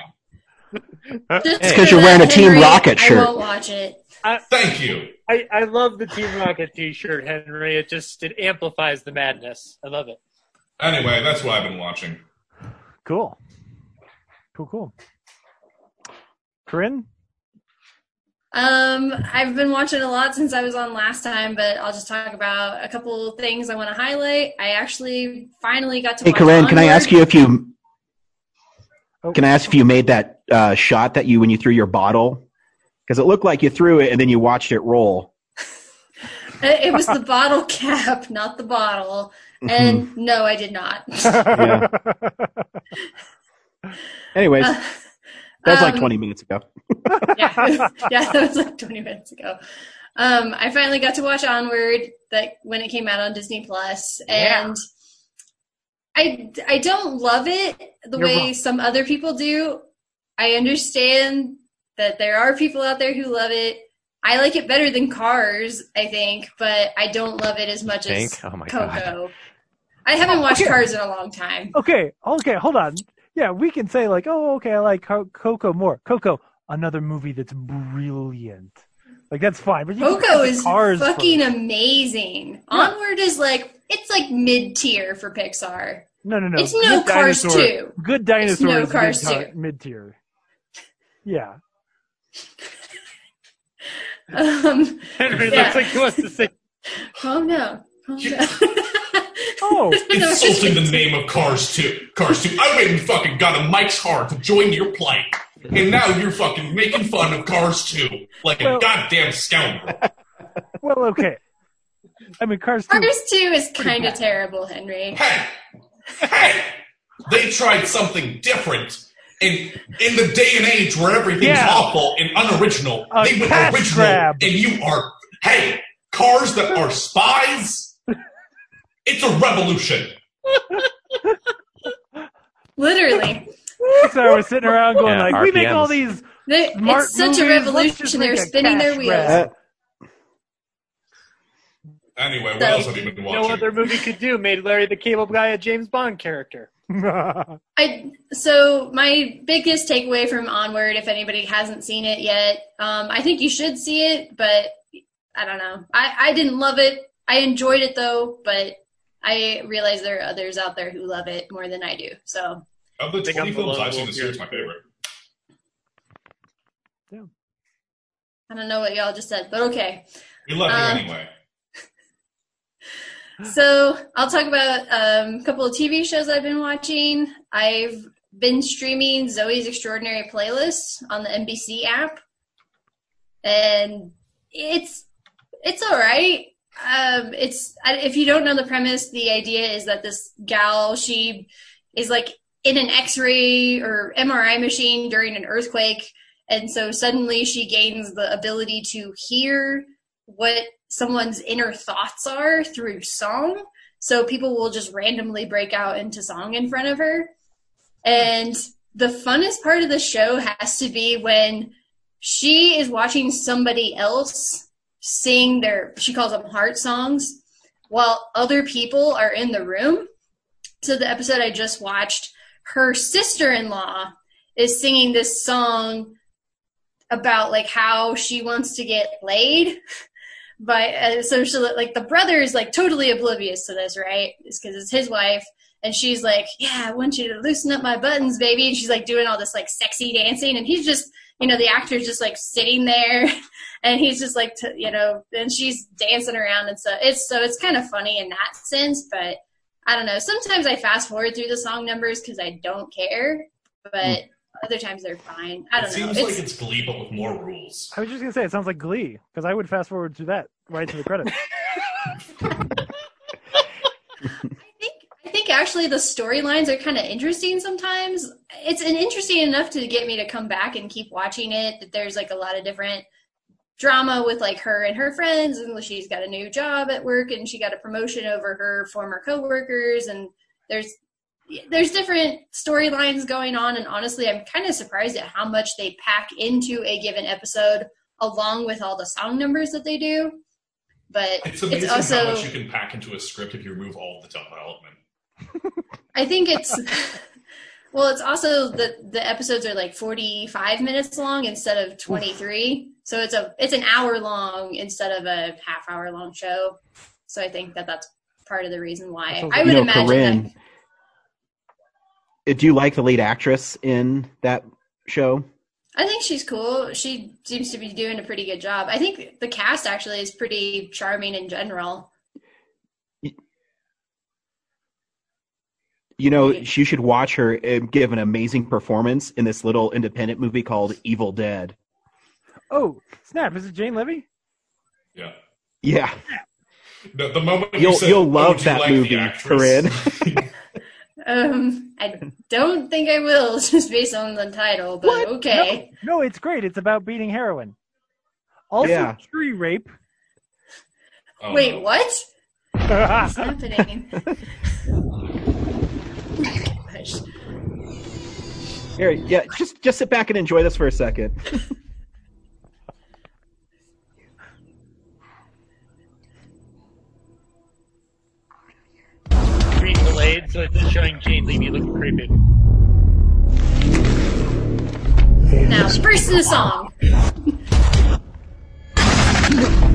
Just It's 'cause for you're wearing that, a Team Rocket shirt. I won't watch it. Thank you. I, I love the Team Rocket T-shirt, Henry. It just it amplifies the madness. I love it. Anyway, that's what I've been watching. Cool. Cool, cool. Corinne? Um, I've been watching a lot since I was on last time, but I'll just talk about a couple of things I want to highlight. I actually finally got to. Hey, watch Corinne, can I ask you if you Oh. can I ask if you made that uh, shot that you when you threw your bottle? Because it looked like you threw it and then you watched it roll. It it was the bottle cap, not the bottle. Mm-hmm. And no, I did not. Yeah. Anyways, Uh, that was like um, 20 minutes ago. yeah, yeah, that was like 20 minutes ago. Um, I finally got to watch Onward that when it came out on Disney Plus, and I I don't love it the You're way wrong. some other people do. I understand that there are people out there who love it. I like it better than Cars, I think, but I don't love it as much as Oh my Coco. god. I haven't oh, watched Okay. Cars in a long time. okay, okay, hold on. Yeah, we can say like, oh, okay, I like Co- Coco more. Coco, another movie that's brilliant. Like that's fine. But Coco is Cars fucking first. amazing. Yeah. Onward is like it's like mid tier for Pixar. no, no, no. It's no Good Cars Dinosaur- 2. Good dinosaur no is Cars mid- 2. mid tier. Yeah. Um, Henry Yeah. looks like he wants to say. calm down. Calm down. Oh, Insulting the name of Cars 2. Cars 2. I went and fucking got a Mike's Hard to join your plight. And now you're fucking making fun of Cars 2 like a goddamn scoundrel. well, okay. I mean, Cars 2. Cars 2 is kind of terrible, Henry. Hey, hey, they tried something different. In, in the day and age where everything's Yeah. awful and unoriginal, A they went cash original, grab. and you are hey cars that are spies. It's a revolution. Literally. So we're sitting around going Yeah, like, we make all these They, smart it's such movies, a revolution. They're a spinning their wheels. grab. Uh, Anyway, what So- else have you been watching? No other movie could do made Larry the Cable Guy a James Bond character. I so my biggest takeaway from Onward, if anybody hasn't seen it yet, um, I think you should see it, but I don't know. I, I didn't love it. I enjoyed it though, but I realize there are others out there who love it more than I do. So Of the I 20 I'm films I've seen this year, it's my favorite. Yeah. I don't know what y'all just said, but okay. We love Um, you anyway. So I'll talk about um, a couple of TV shows I've been watching. I've been streaming Zoe's Extraordinary Playlist on the NBC app, and it's it's all right. Um, it's if you don't know the premise, the idea is that this gal she is like in an X-ray or MRI machine during an earthquake, and so suddenly she gains the ability to hear what someone's inner thoughts are through song. So people will just randomly break out into song in front of her. And the funnest part of the show has to be when she is watching somebody else sing their, she calls them heart songs, while other people are in the room. So the episode I just watched, her sister in law is singing this song about like how she wants to get laid by uh, so like the brother is like totally oblivious to this right? It's because it's his wife. And she's like yeah i want you to loosen up my buttons baby. And she's like doing all this like sexy dancing. And he's just you know the actor's just like sitting there. And he's just like t- you know and she's dancing around and so it's so it's kind of funny in that sense. But I don't know. Sometimes I fast forward through the song numbers because I don't care, but other times they're fine. I don't know. seems It's, like it's Glee, but with more rules. I was just gonna say it sounds like Glee because I would fast forward to that right to the credits. I think actually the storylines are kind of interesting sometimes. It's an interesting enough to get me to come back and keep watching it. That there's like a lot of different drama with like her and her friends, and she's got a new job at work, and she got a promotion over her former coworkers, and there's there's different storylines going on. And honestly, I'm kind of surprised at how much they pack into a given episode, along with all the song numbers that they do. But It's amazing also how much you can pack into a script if you remove all the development. I think it's well, it's also the the episodes are like 45 minutes long instead of 23. So it's a it's an hour long instead of a half hour long show. So I think that that's part of the reason why. I would you know, imagine Corinne, that do you like the lead actress in that show? I think she's cool. She seems to be doing a pretty good job. I think the cast actually is pretty charming in general. You know, you should watch her uh, give an amazing performance in this little independent movie called Evil Dead. Oh, snap! Is it Jane Levy? Yeah. Yeah, The, the moment you you'll said, you'll "Oh, love do you that like movie. Corinne. Um, I don't think I will just based on the title, but okay. No, no, it's great. It's about beating heroin. Also, Yeah. tree rape. Oh, Wait, what? What's happening? Gosh. Here, yeah, just just sit back and enjoy this for a second. Screen delayed, so it's just showing Jane Levy looking creepy. Now, burst in the song.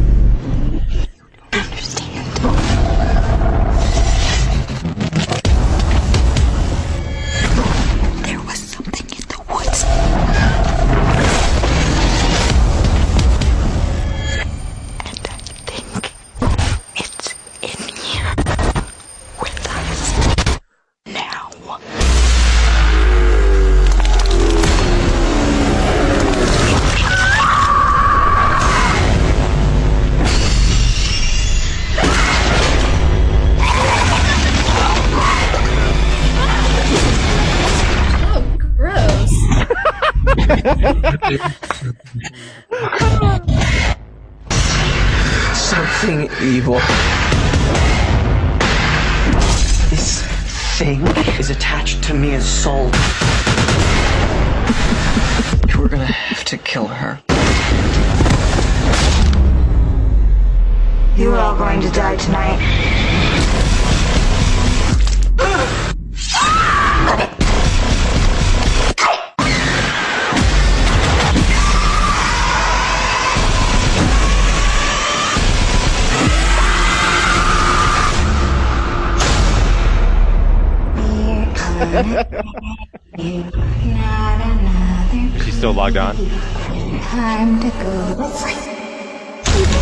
Time to go to sleep.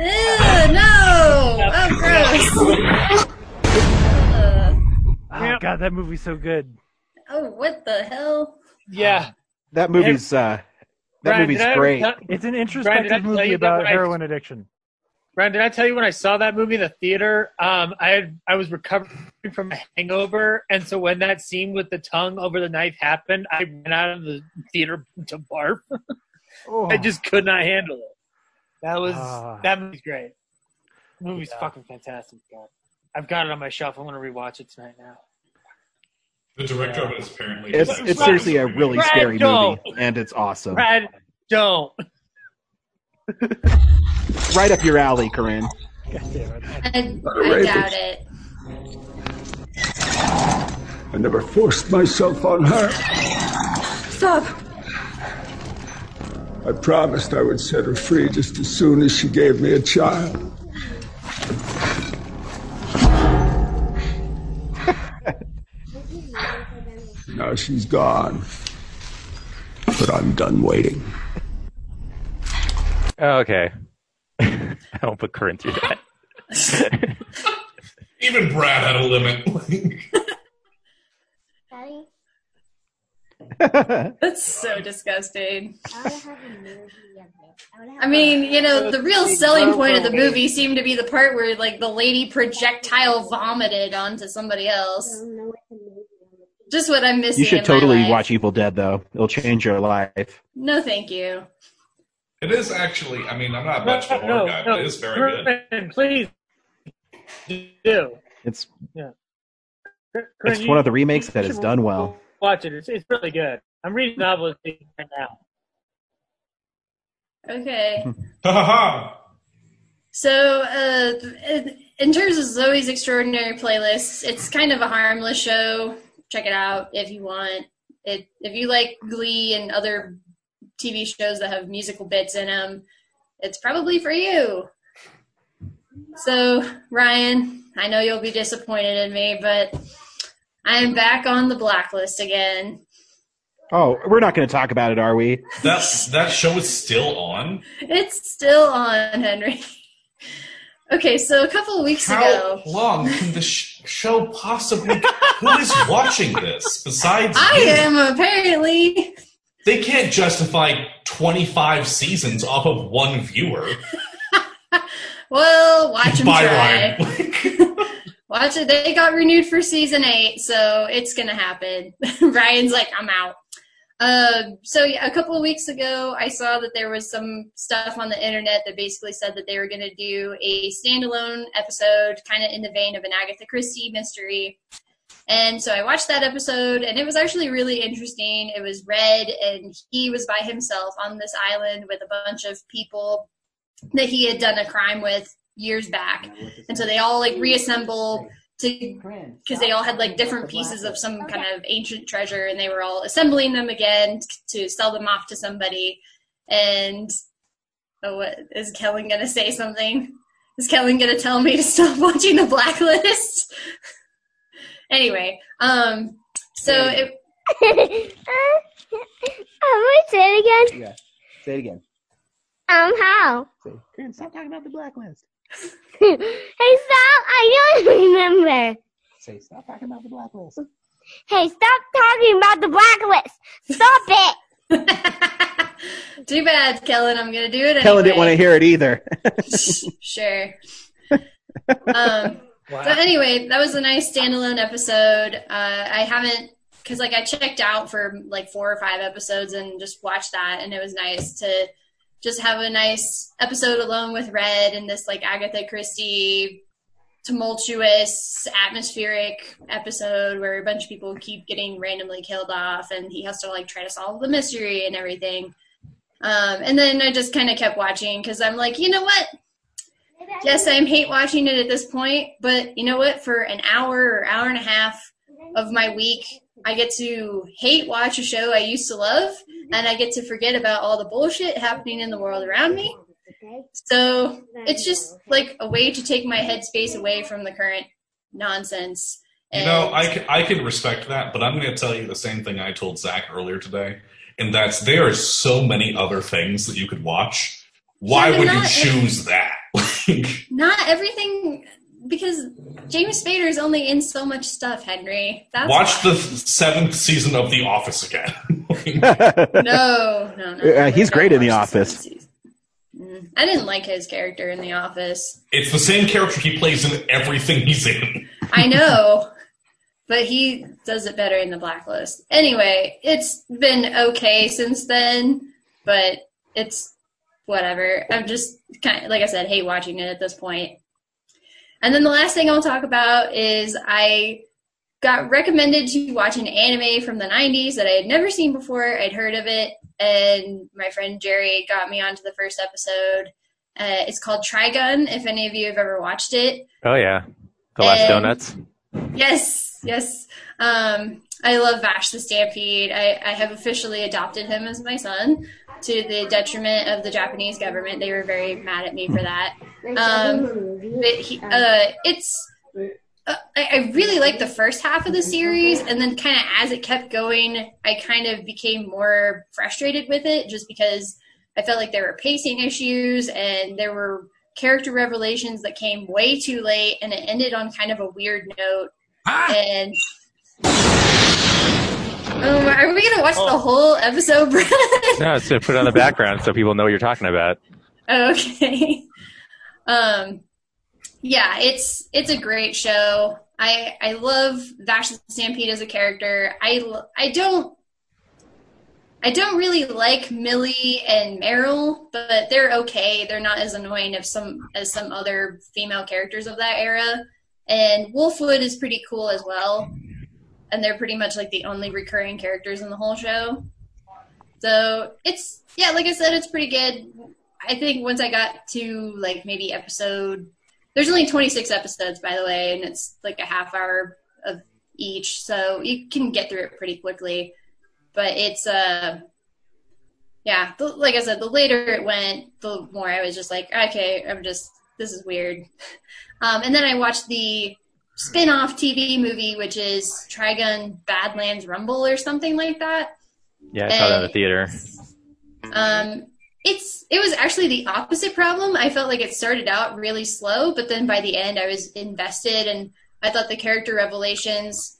Ew, no! Oh, gross. Uh, Oh god, that movie's so good. oh, what the hell? Yeah. That movie's uh, that Brian, movie's did I great. tell- It's an Brian, did I introspective tell movie about when I- heroin addiction. Brian, did I tell you when I saw that movie in the theater? Um, I had I was recovering from a hangover, and so when that scene with the tongue over the knife happened, I ran out of the theater to barf. Oh. I just could not handle it. That was Ah. that movie's great. The movie's Yeah. fucking fantastic. God. I've got it on my shelf. I'm gonna rewatch it tonight now. The director of it is apparently. It's it's seriously a really Brad, scary don't. movie, and it's awesome. Brad, don't. Right up your alley, Corinne. God damn it. I, I doubt it. I never forced myself on her. Stop. I promised I would set her free just as soon as she gave me a child. now she's gone. But I'm done waiting. Oh, okay. I won't put Corinne through that. Even Brad had a limit. Daddy, That's so disgusting. I want to have a movie of it. I wanna have I mean, you know, the real selling point of the movie seemed to be the part where, like, the lady projectile vomited onto somebody else. Just what I'm missing. You should in my totally life. watch Evil Dead though. It'll change your life. No, thank you. It is actually. I mean, I'm not much of a horror no, guy, no, but it is very good. Please do. It's Yeah. it's one of the remakes that is done well. Watch it. It's, it's really good. I'm reading the novel right now. Okay. Ha ha ha! So, uh, in- in terms of Zoe's Extraordinary Playlists, it's kind of a harmless show. Check it out if you want. It if you like Glee and other TV shows that have musical bits in them, it's probably for you. So, Ryan, I know you'll be disappointed in me, but I am back on the blacklist again. Oh, we're not going to talk about it, are we? That that show is still on. It's still on, Henry. Okay, so a couple of weeks How ago, long can the sh- show possibly? Who is watching this besides I you? am apparently They can't justify 25 seasons off of one viewer. Well, watch them Bye, try. Ryan. watch it. They got renewed for season eight, so it's gonna happen. Ryan's like, I'm out. Uh, so yeah, a couple of weeks ago, I saw that there was some stuff on the internet that basically said that they were gonna do a standalone episode, kind of in the vein of an Agatha Christie mystery. And so I watched that episode, and it was actually really interesting. It was Red, and he was by himself on this island with a bunch of people that he had done a crime with years back. And so they all like reassemble to because they all had like different pieces of some kind of ancient treasure and they were all assembling them again to sell them off to somebody. And oh, what is Kellen gonna say something? Is Kellen gonna tell me to stop watching the blacklist? Anyway, um, so it I'm going to say it again. Yeah. Say it again. Um, how? Say, Corinne, stop talking about the blacklist. hey, stop! I don't remember. Say, stop talking about the blacklist. Hey, stop talking about the blacklist. Stop it. too bad, Kellen. I'm gonna do it anyway. Kellen didn't want to hear it either. sure. Um, So anyway, that was a nice standalone episode. Uh, I haven't because like I checked out for like four or five episodes and just watched that, and it was nice to just have a nice episode alone with Red and this like Agatha Christie tumultuous atmospheric episode where a bunch of people keep getting randomly killed off and he has to like try to solve the mystery and everything. Um, and then i just kind of kept watching because i'm like you know what yes i'm hate watching it at this point but you know what for an hour or hour and a half of my week i get to hate watch a show i used to love and i get to forget about all the bullshit happening in the world around me so it's just like a way to take my headspace away from the current nonsense. You know, I can, I can respect that, but I'm going to tell you the same thing I told Zach earlier today, and that's there are so many other things that you could watch. Why Yeah, would you choose that? Not everything, because James Spader is only in so much stuff, Henry. That's Watch why. the seventh season of The Office again. No, no, no. Uh, he's great in The Office. Mm. I didn't like his character in The Office. it's the same character he plays in everything he's in. I know, but he does it better in the blacklist. Anyway, it's been okay since then, but it's whatever. I'm just kind of, like I said, hate watching it at this point. And then the last thing I'll talk about is I got recommended to watch an anime from the 90s that I had never seen before. I'd heard of it, and my friend Jerry got me onto the first episode. Uh, it's called Trigun, if any of you have ever watched it. Oh yeah, the last And- donuts. Yes, yes. Um, I love Vash the Stampede. I, I have officially adopted him as my son to the detriment of the Japanese government. They were very mad at me for that. Um, but he, uh, it's. Uh, I, I really liked the first half of the series, and then kind of as it kept going, I kind of became more frustrated with it just because I felt like there were pacing issues and there were character revelations that came way too late and it ended on kind of a weird note. And um, are we gonna watch the whole episode, Brad? No, it's to put it on the background so people know what you're talking about. okay. Um, yeah, it's it's a great show. I I love Vash the Stampede as a character. I l- I don't I don't really like Millie and Meryl, but they're okay. They're not as annoying as some as some other female characters of that era. And Wolfwood is pretty cool as well. And they're pretty much like the only recurring characters in the whole show. So it's yeah, like I said, it's pretty good. I think once I got to like maybe episode there's only 26 episodes by the way, and it's like a half hour of each, so you can get through it pretty quickly. But it's uh yeah, the, like I said, the later it went, the more I was just like, okay, I'm just this is weird. Um, and then I watched the spin-off TV movie, which is Trigun Badlands Rumble or something like that. Yeah, I saw that in the theater. Um, it's it was actually the opposite problem. I felt like it started out really slow, but then by the end, I was invested, and I thought the character revelations.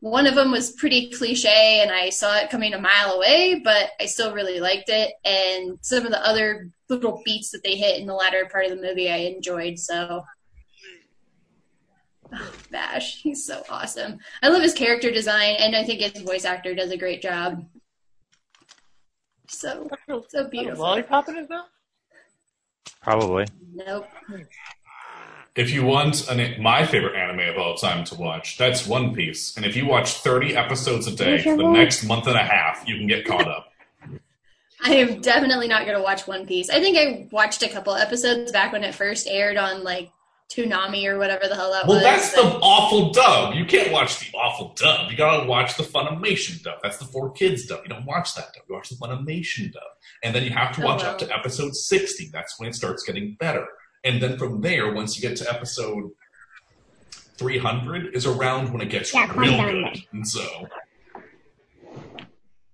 One of them was pretty cliche, and I saw it coming a mile away, but I still really liked it. And some of the other little beats that they hit in the latter part of the movie, I enjoyed. So, oh, Vash, he's so awesome. I love his character design, and I think his voice actor does a great job. So, so beautiful. Lollipop in his mouth? Probably. Nope. If you want an, my favorite anime of all time to watch, that's One Piece. And if you watch 30 episodes a day for the next month and a half, you can get caught up. I am definitely not going to watch One Piece. I think I watched a couple episodes back when it first aired on like Toonami or whatever the hell that Well, was. Well, that's but- the awful dub. You can't watch the awful dub. You gotta watch the Funimation dub. That's the 4Kids dub. You don't watch that dub. You watch the Funimation dub. And then you have to Oh, watch wow. up to episode 60. That's when it starts getting better. And then from there, once you get to episode 300, is around when it gets Yeah, calm real down good. there. And so,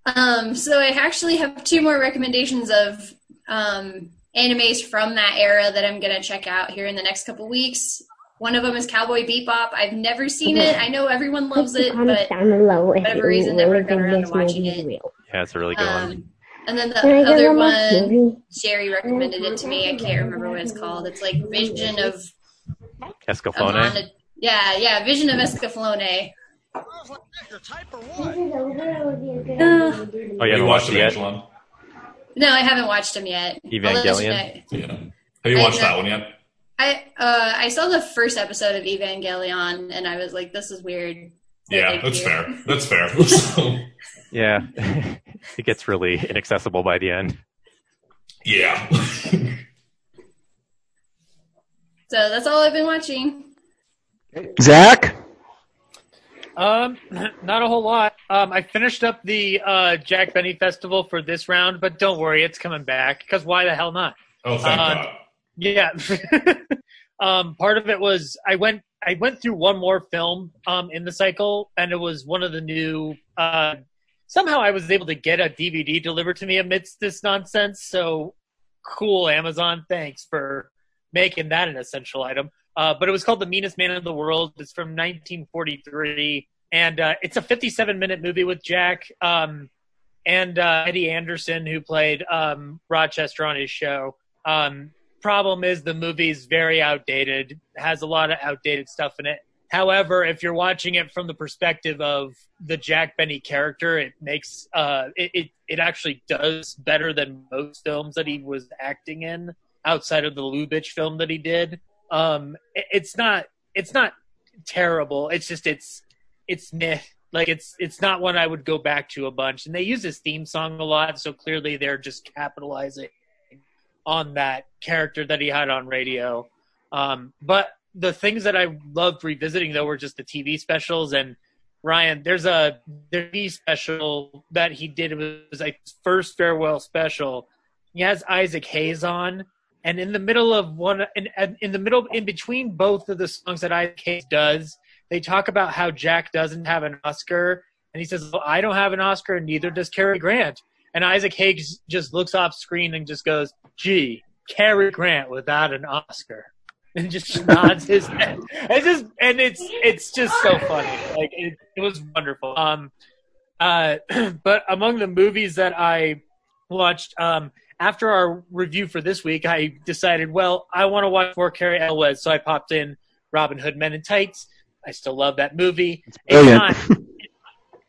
Um, so I actually have two more recommendations of um, animes from that era that I'm going to check out here in the next couple weeks. One of them is Cowboy Bebop. I've never seen it. I know everyone loves it, but down below if whatever you reason, never really got think around to watching movie it. Yeah, it's a really good one. Um, and then the Can I get other one more one, movie? Sherry recommended it to me. I can't remember what it's called. It's like Vision of Escaflowne. Amanda- Yeah, yeah, Vision of Escaflowne. Oh, yeah, you haven't watched it yet? Evangelion? No, I haven't watched them yet. I'll you Evangelion? know. Yeah. Have you watched that one yet? I uh I saw the first episode of Evangelion and I was like, this is weird. So Yeah, that's you. fair. That's fair. So, Yeah. it gets really inaccessible by the end. yeah. So that's all I've been watching. Zach? Um, not a whole lot. Um, I finished up the uh, Jack Benny Festival for this round, but don't worry, it's coming back. Because why the hell not? Oh, thank Uh, God. Yeah. um, part of it was I went I went through one more film um, in the cycle, and it was one of the new. Uh, somehow I was able to get a DVD delivered to me amidst this nonsense. So cool, Amazon. Thanks for making that an essential item. Uh, but it was called The Meanest Man in the World. It's from 1943, and uh, it's a 57 minute movie with Jack um, and uh, Eddie Anderson, who played um, Rochester on his show. Um, problem is the movie's very outdated, has a lot of outdated stuff in it. However, if you're watching it from the perspective of the Jack Benny character, it makes uh, it, it it actually does better than most films that he was acting in outside of the Lubitsch film that he did. Um, it- it's not it's not terrible. It's just it's it's meh. Like it's it's not one I would go back to a bunch. And they use his theme song a lot, so clearly they're just capitalizing on that character that he had on radio. Um, but the things that I loved revisiting though were just the TV specials and Ryan, there's a TV special that he did. It was like his first farewell special. He has Isaac Hayes on, and in the middle of one, in, in the middle, in between both of the songs that Isaac Hayes does, they talk about how Jack doesn't have an Oscar, and he says, well, "I don't have an Oscar, and neither does Cary Grant." and Isaac Hayes just looks off screen and just goes, "Gee, Cary Grant without an Oscar," and just nods his head. It's just and it's it's just so funny. Like it, it was wonderful. Um, uh, but among the movies that I watched, um, after our review for this week, I decided, well, I want to watch more Cary Elwes, so I popped in Robin Hood Men in Tights. I still love that movie. It's, brilliant. not,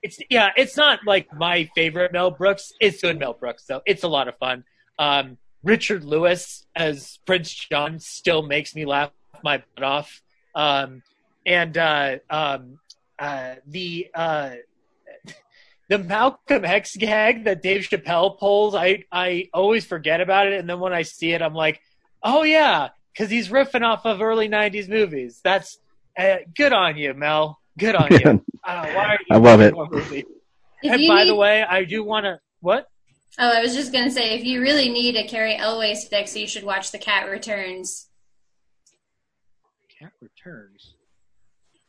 it's yeah, it's not like my favorite Mel Brooks. It's good Mel Brooks though. It's a lot of fun. Um, Richard Lewis as Prince John still makes me laugh my butt off. Um, and uh, um, uh, the uh, the Malcolm X gag that Dave Chappelle pulls, I I always forget about it, and then when I see it, I'm like, oh yeah, because he's riffing off of early '90s movies. That's uh, good on you, Mel. Good on you. Uh, why are you I love it. more movie? If And by need- the way, I do want to what? Oh, I was just gonna say, if you really need a Cary Elwes fix, you should watch The Cat Returns. Cat Returns.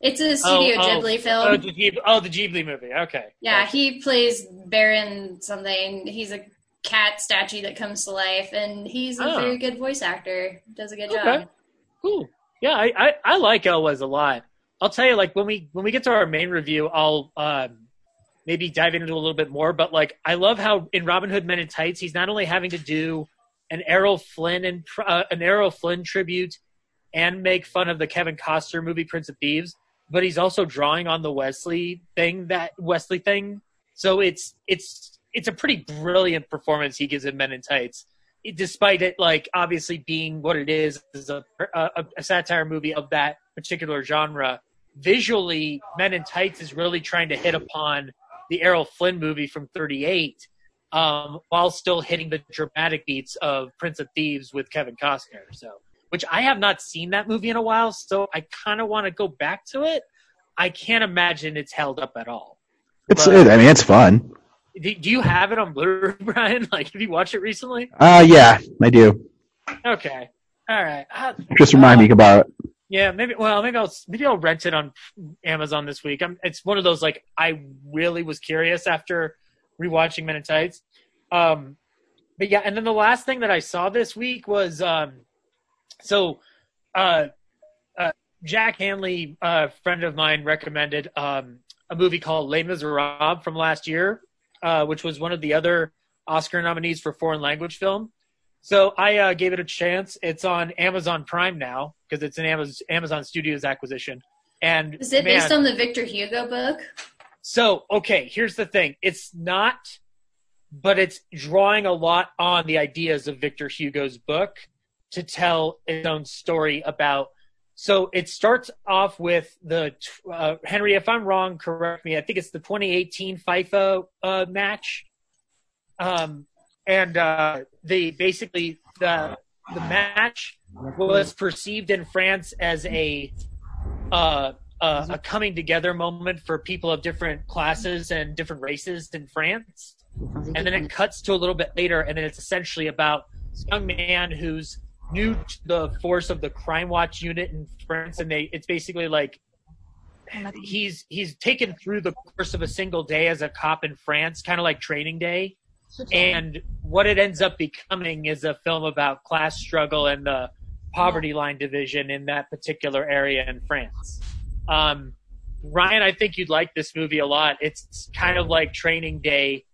It's a Studio Ghibli film. Oh, the Ghibli, oh, the Ghibli movie. Okay. Yeah, he plays Baron something. He's a cat statue that comes to life, and he's a Oh. very good voice actor. Does a good Okay. job. Cool. Yeah, I, I, I like Elwes a lot. I'll tell you, like when we when we get to our main review, I'll um, maybe dive into a little bit more. But like, I love how in Robin Hood Men in Tights, he's not only having to do an Errol Flynn and uh, an Errol Flynn tribute and make fun of the Kevin Costner movie Prince of Thieves, but he's also drawing on the Wesley thing that Wesley thing. So it's it's it's a pretty brilliant performance he gives in Men in Tights despite it like obviously being what it is is a, a, a satire movie of that particular genre visually men in tights is really trying to hit upon the errol flynn movie from 38 um, while still hitting the dramatic beats of prince of thieves with kevin costner so which i have not seen that movie in a while so i kind of want to go back to it i can't imagine it's held up at all It's. But- I mean, it's fun. Do, do you have it on blu-ray brian like have you watched it recently Uh, yeah, I do. okay all right Uh, Just remind me about it. Yeah, maybe. Well, maybe I'll maybe I'll rent it on Amazon this week. I'm, it's one of those like I really was curious after rewatching Men in Tights. Um, but yeah, and then the last thing that I saw this week was um, so uh, uh, Jack Hanley, a friend of mine, recommended um, a movie called Les Miserables from last year, uh, which was one of the other Oscar nominees for foreign language film. So I uh, gave it a chance. It's on Amazon Prime now because it's an Amazon, Amazon Studios acquisition. And Is it man, based on the Victor Hugo book? so, okay, here's the thing. It's not, but it's drawing a lot on the ideas of Victor Hugo's book to tell its own story about. So it starts off with the uh, Henry. If I'm wrong, correct me. I think it's the 2018 FIFA uh, match, um, and uh, they basically the the match was perceived in France as a uh, uh, a coming together moment for people of different classes and different races in France. And then it cuts to a little bit later, and then it's essentially about this young man who's new to the force of the Crime Watch unit in France, and they it's basically like he's he's taken through the course of a single day as a cop in France, kind of like Training Day. And what it ends up becoming is a film about class struggle and the poverty line division in that particular area in France. Um, Ryan, I think you'd like this movie a lot. It's kind of like Training Day,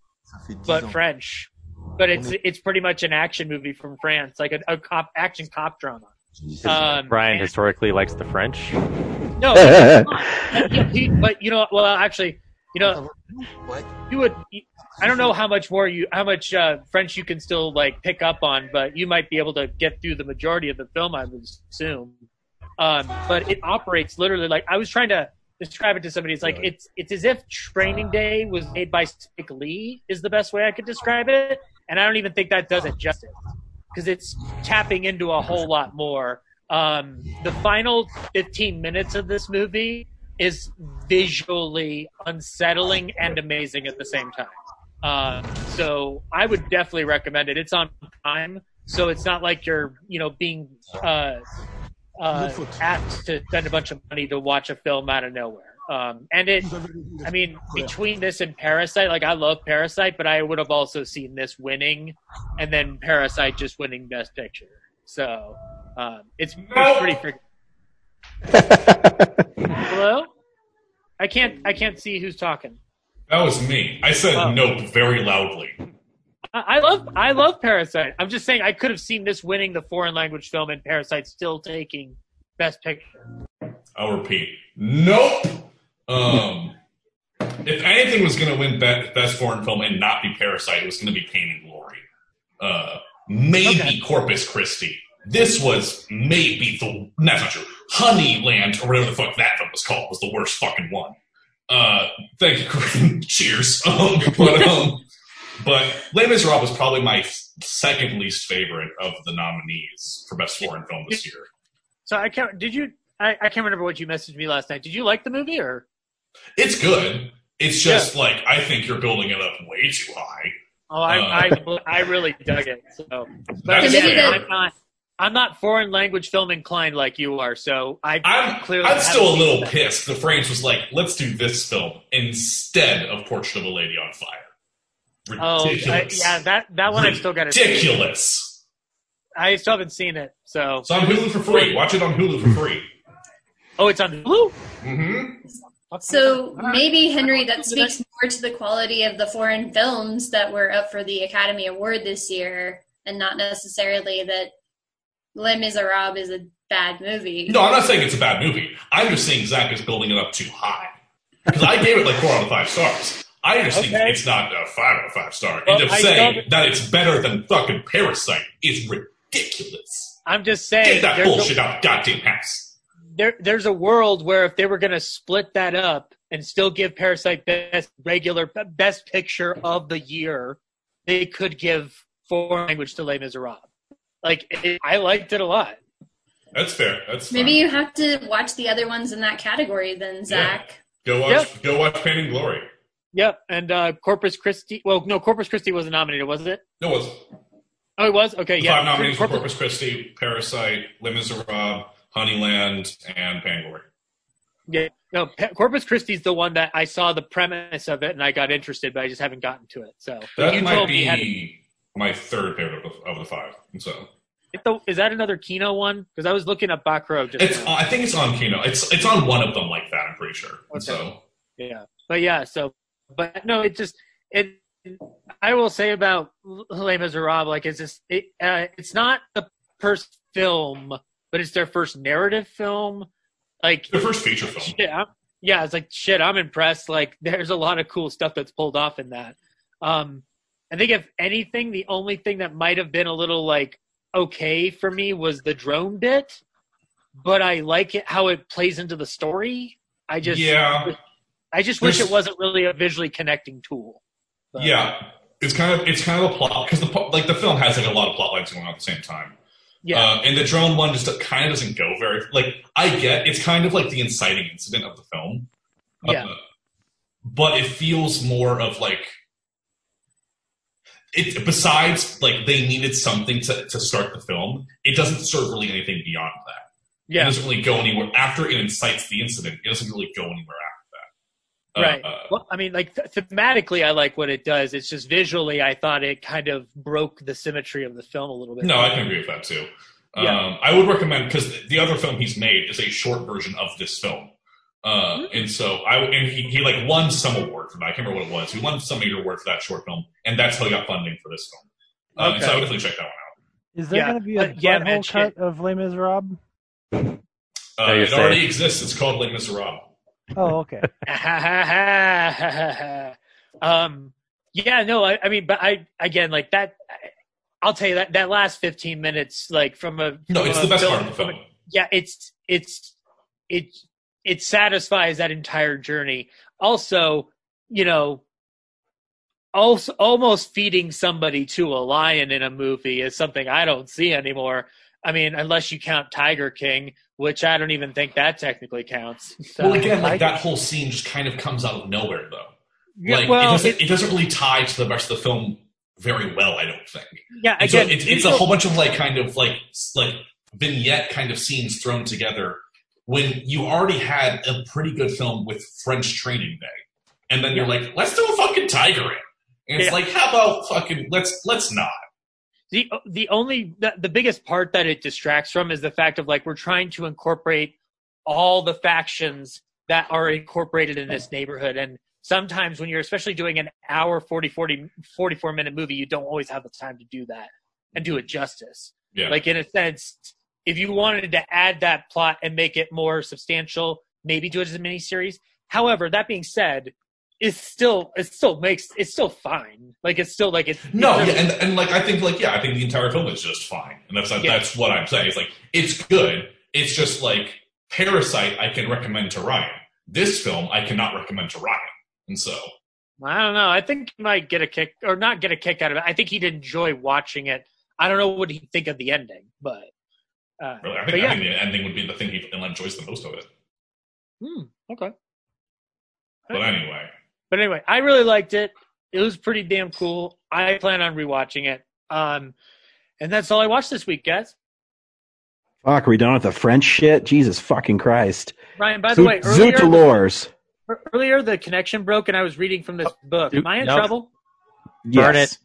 but French. But it's it's pretty much an action movie from France, like a, a cop action cop drama. Um, Brian historically likes the French. no, he, but you know, well, actually, you know, you would. I don't know how much more you, how much uh, French you can still like pick up on, but you might be able to get through the majority of the film, I would assume. Um, but it operates literally like I was trying to describe it to somebody. It's like it's it's as if Training Day was made by Spike Lee is the best way I could describe it, and I don't even think that does it justice because it's tapping into a whole lot more. Um, the final 15 minutes of this movie is visually unsettling and amazing at the same time. Um, so I would definitely recommend it. It's on Prime, so it's not like you're, you know, being uh, uh, asked to spend a bunch of money to watch a film out of nowhere. Um, and it, I mean, between this and Parasite, like I love Parasite, but I would have also seen this winning, and then Parasite just winning Best Picture. So um, it's, it's pretty. Freaking... Hello. I can't. I can't see who's talking. That was me. I said Oh. nope very loudly. I I love I love Parasite. I'm just saying I could have seen this winning the foreign language film and Parasite still taking Best Picture. I'll repeat. Nope. Um, if anything was going to win be- best foreign film and not be Parasite, it was going to be Pain and Glory. Uh, maybe Corpus Christi. This was maybe the that's not true. Honeyland or whatever the fuck that film was called was the worst fucking one. Uh, thank you, Corinne. Cheers. Um, but um, but Les Miserables was probably my second least favorite of the nominees for best foreign film this year. So I can't. Did you? I, I can't remember what you messaged me last night. Did you like the movie or? It's good. It's just like I think you're building it up way too high. Oh, I Uh, I, I really dug it. So, but again. I'm not. I'm not foreign language film inclined like you are, so I I'm clearly. I'm still a little that. pissed. The French was like, let's do this film instead of Portrait of a Lady on Fire. Oh, I, Ridiculous. yeah, that that one I've still got to see. Ridiculous. I still haven't seen it, so. It's on Hulu for free. Watch it on Hulu for free. Oh, it's on Hulu. Mm-hmm. So maybe Henry, that speaks more to the quality of the foreign films that were up for the Academy Award this year, and not necessarily that Les Miserables is a bad movie. No, I'm not saying it's a bad movie. I'm just saying Zach is building it up too high. Because I gave it like four out of five stars. I just think Okay. it's not a five out of five star. Well, and to I say don't- that it's better than fucking Parasite is ridiculous. I'm just saying. Get that there's a- bullshit out of the goddamn house. There there's a world where if they were going to split that up and still give Parasite best regular best picture of the year, they could give foreign language to Les Miserables. Like it, I liked it a lot. That's fair. That's fine. Maybe you have to watch the other ones in that category then, Zach. Yeah. Go watch. Go watch Pain and Glory. Yep, and uh, Corpus Christi. Well, no, Corpus Christi wasn't nominated, was it? No, it was. Oh, it was. Okay, The yeah. five nominees were Corpus- Corpus Christi, Parasite, Les Miserables, Honeyland, and Pain. Yeah, no, Corpus Christi's the one that I saw the premise of it and I got interested, but I just haven't gotten to it. So That you might be my third favorite of the, of the five. And so is that another Kino one? Because I was looking up Bacurau. Just it's. now. I think it's on Kino. It's it's on one of them like that. I'm pretty sure. And so Yeah, but yeah, so but no, it just it. I will say about Les Miserables, like it's just it. Uh, it's not the first film, but it's their first narrative film. Like their first feature film. I'm, yeah, it's like shit. I'm impressed. Like there's a lot of cool stuff that's pulled off in that. Um, I think if anything, the only thing that might have been a little like okay for me was the drone bit, but I like it how it plays into the story. I just Yeah. I just wish There's- it wasn't really a visually connecting tool. But- yeah, it's kind of it's kind of a plot because the like the film has like a lot of plot lines going on at the same time. Yeah. Uh, and the drone one just kind of doesn't go very like I get it's kind of like the inciting incident of the film. Yeah. Uh, but it feels more of like it besides like they needed something to, to start the film, it doesn't serve really anything beyond that. Yeah. It doesn't really go anywhere after it incites the incident, it doesn't really go anywhere after. Right. Uh, well, I mean, like th- thematically, I like what it does. It's just visually, I thought it kind of broke the symmetry of the film a little bit. No, I can agree with that too. Yeah. Um, I would recommend because the other film he's made is a short version of this film, uh, Hmm. and so I and he, he like won some award for that. I can't remember what it was. He won some major award for that short film, and that's how he got funding for this film. Uh, Okay. So I would definitely check that one out. Is there Yeah, going to be a but yeah, man, butthole cut of Les Miserables? Uh, you're it already exists. It's called Les Miserables. Oh, okay. um, yeah, no, I, I mean, but I again, like that. I'll tell you that that last fifteen minutes, like from a No, it's a the best film- part of the film. yeah, it's it's it it satisfies that entire journey. Also, you know, also almost feeding somebody to a lion in a movie is something I don't see anymore. I mean, unless you count Tiger King, which I don't even think that technically counts. So, well, again, like that whole scene just kind of comes out of nowhere, though. Yeah, like well, it doesn't it- it, doesn't really tie to the rest of the film very well. I don't think. Yeah, And so again, it's, it's a whole bunch of like kind of like like vignette kind of scenes thrown together when you already had a pretty good film with French Training Day, and then you're like, let's do a fucking Tiger in. And it's Yeah. like, how about fucking let's let's not. The the only the, the biggest part that it distracts from is the fact of like we're trying to incorporate all the factions that are incorporated in this neighborhood. And sometimes when you're especially doing an hour 40 40 44 minute movie you don't always have the time to do that and do it justice. Yeah. like in a sense if you wanted to add that plot and make it more substantial maybe do it as a miniseries. However that being said it's still it still makes it's still fine like it's still like it's No, it's- yeah, and and like I think like yeah, I think the entire film is just fine, and that's Yeah. that's what I'm saying. It's like it's good. It's just like Parasite, I can recommend to Ryan. This film, I cannot recommend to Ryan, and so I don't know. I think he might get a kick, or not get a kick out of it. I think he'd enjoy watching it. I don't know what he'd think of the ending, but, uh, really, I but yeah. I think the ending would be the thing he enjoys the most of it. Hmm, okay. But anyway, But anyway, I really liked it. It was pretty damn cool. I plan on rewatching it. Um, and that's all I watched this week, guys. Fuck, are we done with the French shit? Jesus fucking Christ. Ryan, by the way, Zoot earlier, Zootolores. earlier the connection broke, and I was reading from this book. Am I in nope. trouble? Burn it.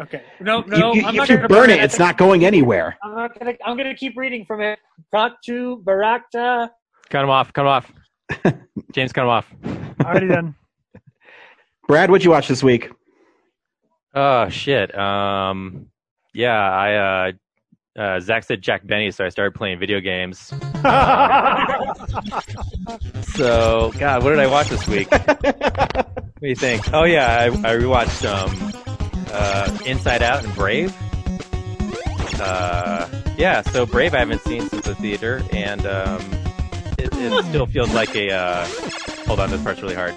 Okay. No, no. You- you- I'm not if you gonna burn it. it, it's not going anywhere. I'm not gonna. I'm gonna keep reading from it. Praktu Barakta. Cut him off. Cut him off. James, cut him off. Already done. Brad, what'd you watch this week? Oh shit. Um, yeah, I uh, uh, Zach said Jack Benny, so I started playing video games. So, God, what did I watch this week? what do you think? Oh yeah, I, I rewatched um, uh, Inside Out and Brave. Uh, yeah, so Brave I haven't seen since the theater, and um, it, it still feels like a. Uh, hold on, this part's really hard.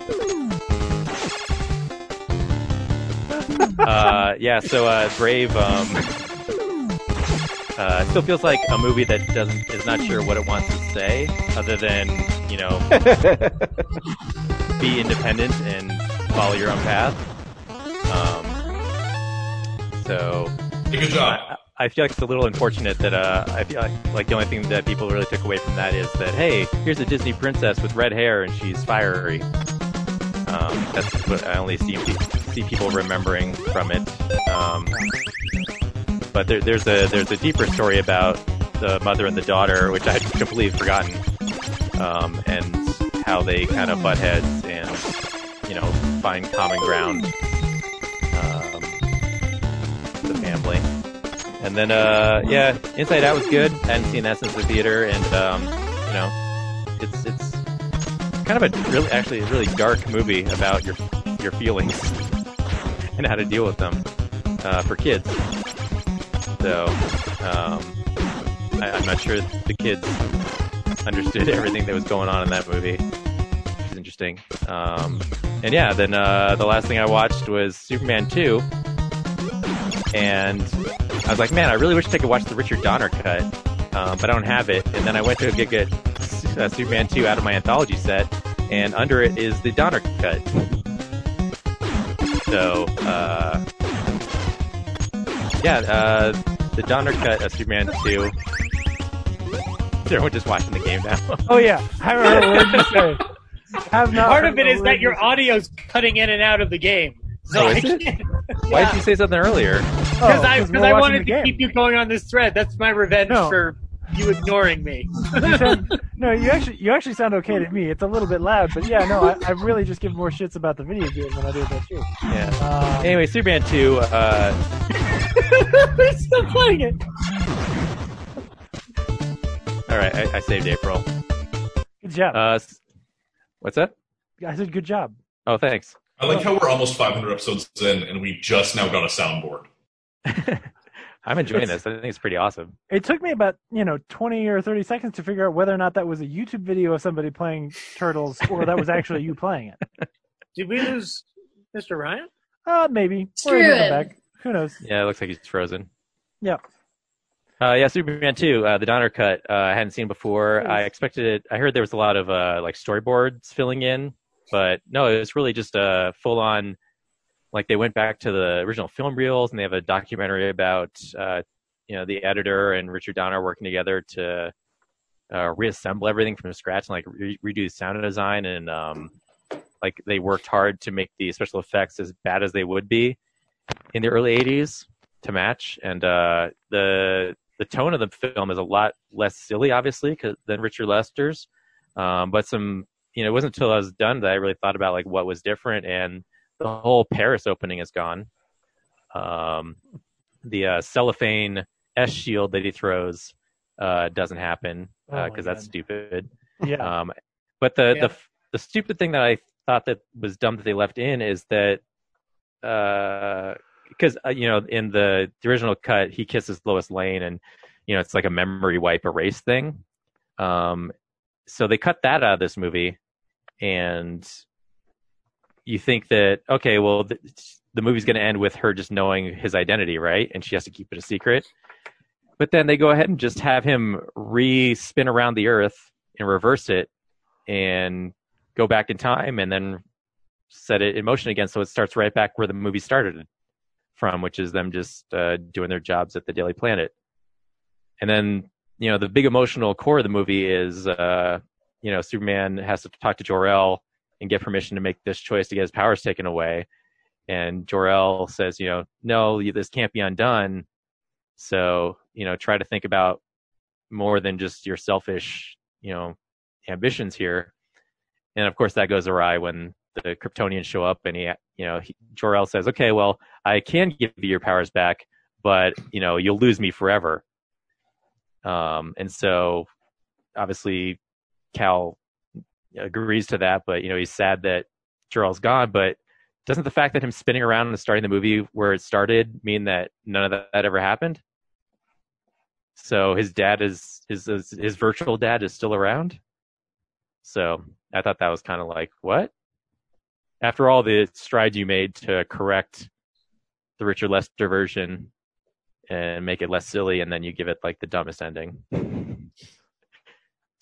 Uh, yeah, so uh, Brave um, uh, still feels like a movie that doesn't is not sure what it wants to say, other than you know, be independent and follow your own path. Um, so, good job. I, I feel like it's a little unfortunate that uh, I feel like, like the only thing that people really took away from that is that hey, here's a Disney princess with red hair and she's fiery. Um, that's what I only see see people remembering from it. Um, but there, there's a there's a deeper story about the mother and the daughter, which I had completely forgotten, um, and how they kind of butt heads and you know find common ground. Um, the family, and then uh, yeah, Inside Out was good. I hadn't seen that since the theater, and um, you know, it's it's kind of a really actually a really dark movie about your your feelings and how to deal with them uh, for kids. So um, I, I'm not sure the kids understood everything that was going on in that movie. Is interesting. Um, and yeah, then uh, the last thing I watched was Superman 2. And I was like, man, I really wish I could watch the Richard Donner cut, um, but I don't have it. And then I went to go get uh, Superman 2 out of my anthology set, and under it is the Donner cut. So, uh, yeah, uh, the Donner cut of Superman 2. Is everyone just watching the game now? Oh yeah, I remember what you said. Have not Part heard of it a is that you your audio's cutting in and out of the game. So Oh, I is it? can't. Why did you say something earlier? Because Oh, I, 'cause cause we're I wanted to game. keep you going on this thread. That's my revenge No. for you ignoring me. You sound- no, you actually you actually sound okay to me. It's a little bit loud, but yeah, no, I, I really just give more shits about the video game than I do about you. Yeah. anyway, Superman 2, uh, They're still playing it. all right, I, I saved April. Good job. Uh, what's that? I said good job. Oh, thanks. I like how we're almost 500 episodes in, and we just now got a soundboard. I'm enjoying this. I think it's pretty awesome. It took me about you know twenty or thirty seconds to figure out whether or not that was a YouTube video of somebody playing Turtles or that was actually you playing it. Did we lose Mr. Ryan? Uh, maybe. Screw Or he'll come him. back. Who knows? Yeah, it looks like he's frozen. Yeah. Uh, yeah, Superman 2, uh, the Donner cut, uh, I hadn't seen before. I expected it. I heard there was a lot of uh, like storyboards filling in, but no, it was really just a full on. Like they went back to the original film reels, and they have a documentary about uh, you know the editor and Richard Donner working together to uh, reassemble everything from scratch and like re- redo the sound design. And um, like they worked hard to make the special effects as bad as they would be in the early 80s to match. And uh, the the tone of the film is a lot less silly obviously 'cause- than richard lester's. Um, but some you know it wasn't until i was done that i really thought about like what was different. And the whole paris opening is gone um, the uh, cellophane s shield that he throws uh, doesn't happen Oh my because that's stupid Yeah. um, but the, Yeah. the the stupid thing that I thought that was dumb that they left in is that because uh, you know in the, the original cut he kisses Lois Lane and you know it's like a memory wipe erase thing. Um, so they cut that out of this movie, and you think that okay, well the, the movie's going to end with her just knowing his identity, right? And she has to keep it a secret. But then they go ahead and just have him re-spin around the Earth and reverse it and go back in time and then set it in motion again so it starts right back where the movie started from which is them just uh, doing their jobs at the daily planet and then you know the big emotional core of the movie is uh, you know superman has to talk to jor-el and get permission to make this choice to get his powers taken away. And jor-el says you know no this can't be undone. So you know try to think about more than just your selfish you know ambitions here. And of course that goes awry when the Kryptonians show up and he, you know, he, Jor-El says, "Okay, well, I can give you your powers back, but you know, you'll lose me forever." Um, and so, obviously, Kal agrees to that, but you know, he's sad that Jor-El's gone. But doesn't the fact that him spinning around and starting the movie where it started mean that none of that, that ever happened? So his dad is his his, his virtual dad is still around. So I thought that was kind of like what? After all the strides you made to correct the Richard Lester version and make it less silly, and then you give it like the dumbest ending.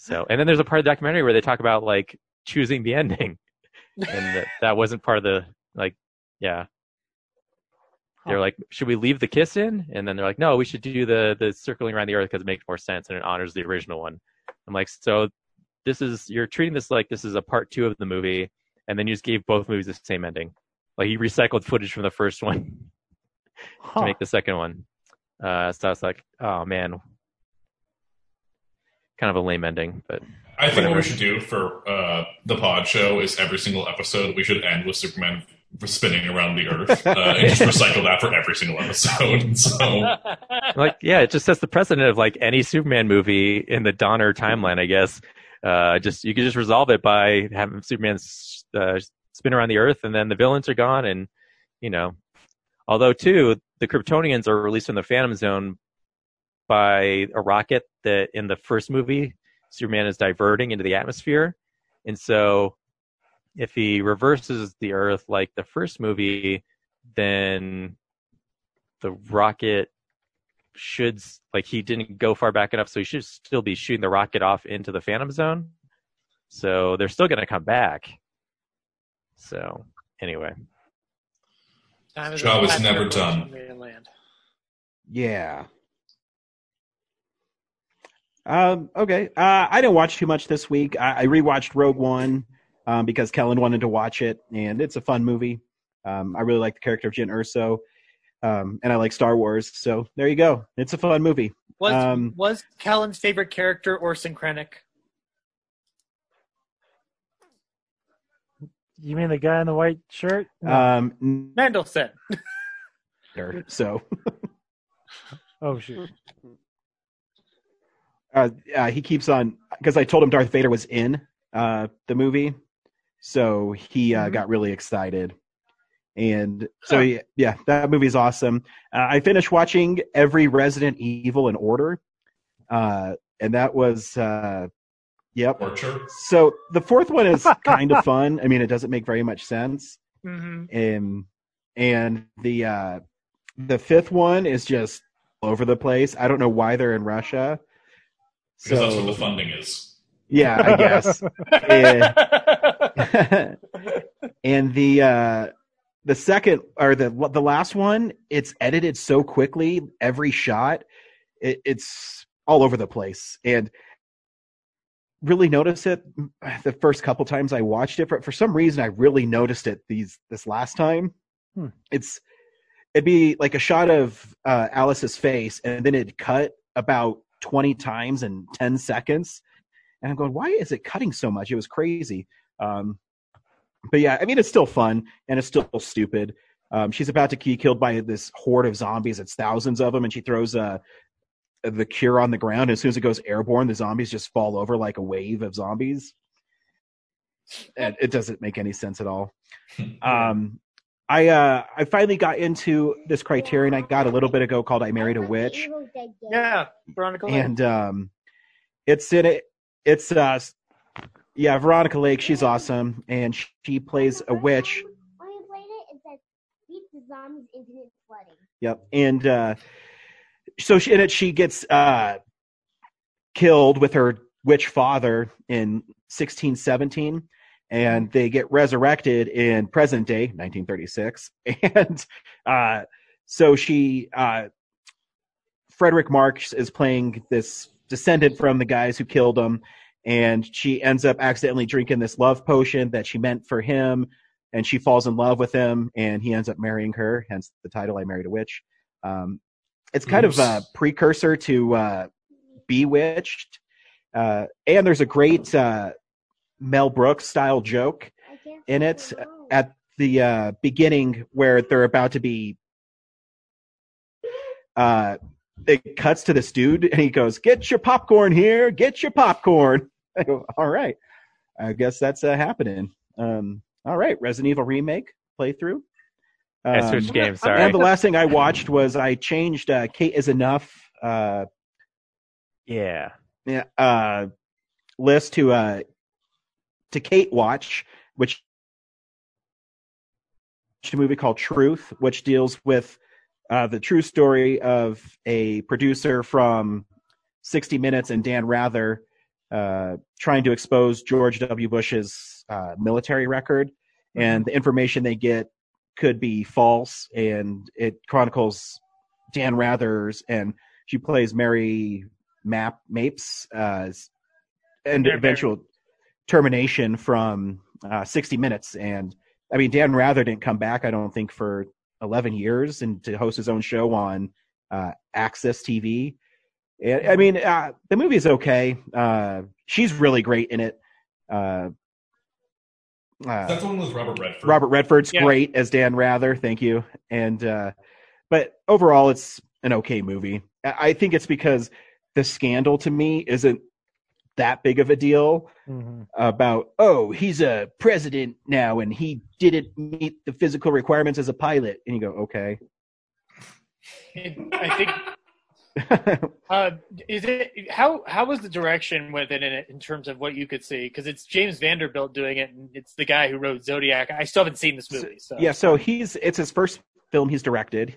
So, and then there's a part of the documentary where they talk about like choosing the ending, and that, that wasn't part of the like, yeah. They're like, should we leave the kiss in? And then they're like, no, we should do the the circling around the earth because it makes more sense and it honors the original one. I'm like, so this is you're treating this like this is a part two of the movie, and then you just gave both movies the same ending. Like you recycled footage from the first one to make the second one. Uh, so I was like, oh man, kind of a lame ending, but I think whatever. what we should do for uh, the pod show is every single episode we should end with Superman spinning around the Earth uh, and just recycle that for every single episode. So like yeah, it just sets the precedent of like any Superman movie in the Donner timeline, I guess. Uh, just you could just resolve it by having Superman uh, spin around the Earth, and then the villains are gone, and you know, although too the Kryptonians are released from the Phantom Zone by a rocket that in the first movie Superman is diverting into the atmosphere, and so if he reverses the Earth like the first movie, then the rocket should like he didn't go far back enough, so he should still be shooting the rocket off into the Phantom Zone. So they're still going to come back. So anyway, Job is never done. on. Yeah. Um, okay. Uh, I didn't watch too much this week. I, I rewatched Rogue One um, because Kellen wanted to watch it, and it's a fun movie. Um, I really like the character of Jyn Erso, um, and I like Star Wars. So there you go. It's a fun movie. Was Um, was Callan's favorite character Orson Krennic? You mean the guy in the white shirt? Um, Mendelsohn. so Oh shoot. Uh, uh, he keeps on because I told him Darth Vader was in uh, the movie, so he uh, got really excited, and so he, yeah, that movie's awesome. Uh, I finished watching every Resident Evil in order, uh, and that was uh, yep. Torture. So the fourth one is kind of fun. I mean, it doesn't make very much sense, Mm-hmm. um, and the uh, the fifth one is just all over the place. I don't know why they're in Russia. Because that's So- where the funding is. yeah, I guess. and, and the uh the second or the the last one, it's edited so quickly, every shot, it, it's all over the place. And really notice it the first couple times I watched it. But for some reason, I really noticed it these this last time. Hmm. It's it'd be like a shot of uh, Alice's face, and then it'd cut about twenty times in ten seconds. And I'm going, why is it cutting so much? It was crazy. Um, but yeah, I mean, it's still fun and it's still stupid. Um, she's about to be killed by this horde of zombies. It's thousands of them, and she throws uh, the cure on the ground. As soon as it goes airborne, the zombies just fall over like a wave of zombies. And it doesn't make any sense at all. Um, I uh, I finally got into this criterion I got a little bit ago called "I Married a Witch," Yeah, Veronica. Lake. and um, it's in it. It's uh, yeah, Veronica Lake. She's awesome, and she plays a witch. When you played it, it said beat the zombies infinite flooding. Yep. And uh, so she, in it, she gets uh, killed with her witch father in 1617, and they get resurrected in present day, 1936. And uh, so she, uh, Frederick Marx is playing this descendant from the guys who killed him, and she ends up accidentally drinking this love potion that she meant for him and she falls in love with him and he ends up marrying her hence the title i married a witch. Um, it's kind of a precursor to uh, bewitched. Uh, and there's a great uh, mel brooks style joke in it at the uh, beginning where they're about to be uh, it cuts to this dude and he goes get your popcorn here get your popcorn I go, all right i guess that's uh, happening um, all right, Resident Evil remake playthrough. I switched games, sorry. And the last thing I watched was I changed uh, Kate is enough. Uh, yeah, yeah, uh, list to uh, to Kate Watch, which a movie called Truth, which deals with uh, the true story of a producer from 60 Minutes and Dan Rather uh, trying to expose George W. Bush's uh, military record, and the information they get could be false, and it chronicles Dan Rather's, and she plays Mary Map Mapes, uh, and eventual termination from uh, 60 Minutes, and I mean Dan Rather didn't come back, I don't think, for 11 years, and to host his own show on uh, AXS TV. And, I mean, uh, the movie is okay. Uh, she's really great in it. Uh, uh, That's the one with Robert Redford. Robert Redford's Yeah. great as Dan Rather. Thank you. And uh, but overall, it's an okay movie. I I think it's because the scandal to me isn't that big of a deal about oh he's a president now and he didn't meet the physical requirements as a pilot and you go okay I think. uh, is it how how was the direction with it in, it in terms of what you could see? Because it's James Vanderbilt doing it, and it's the guy who wrote Zodiac. I still haven't seen this movie, so yeah so he's it's his first film he's directed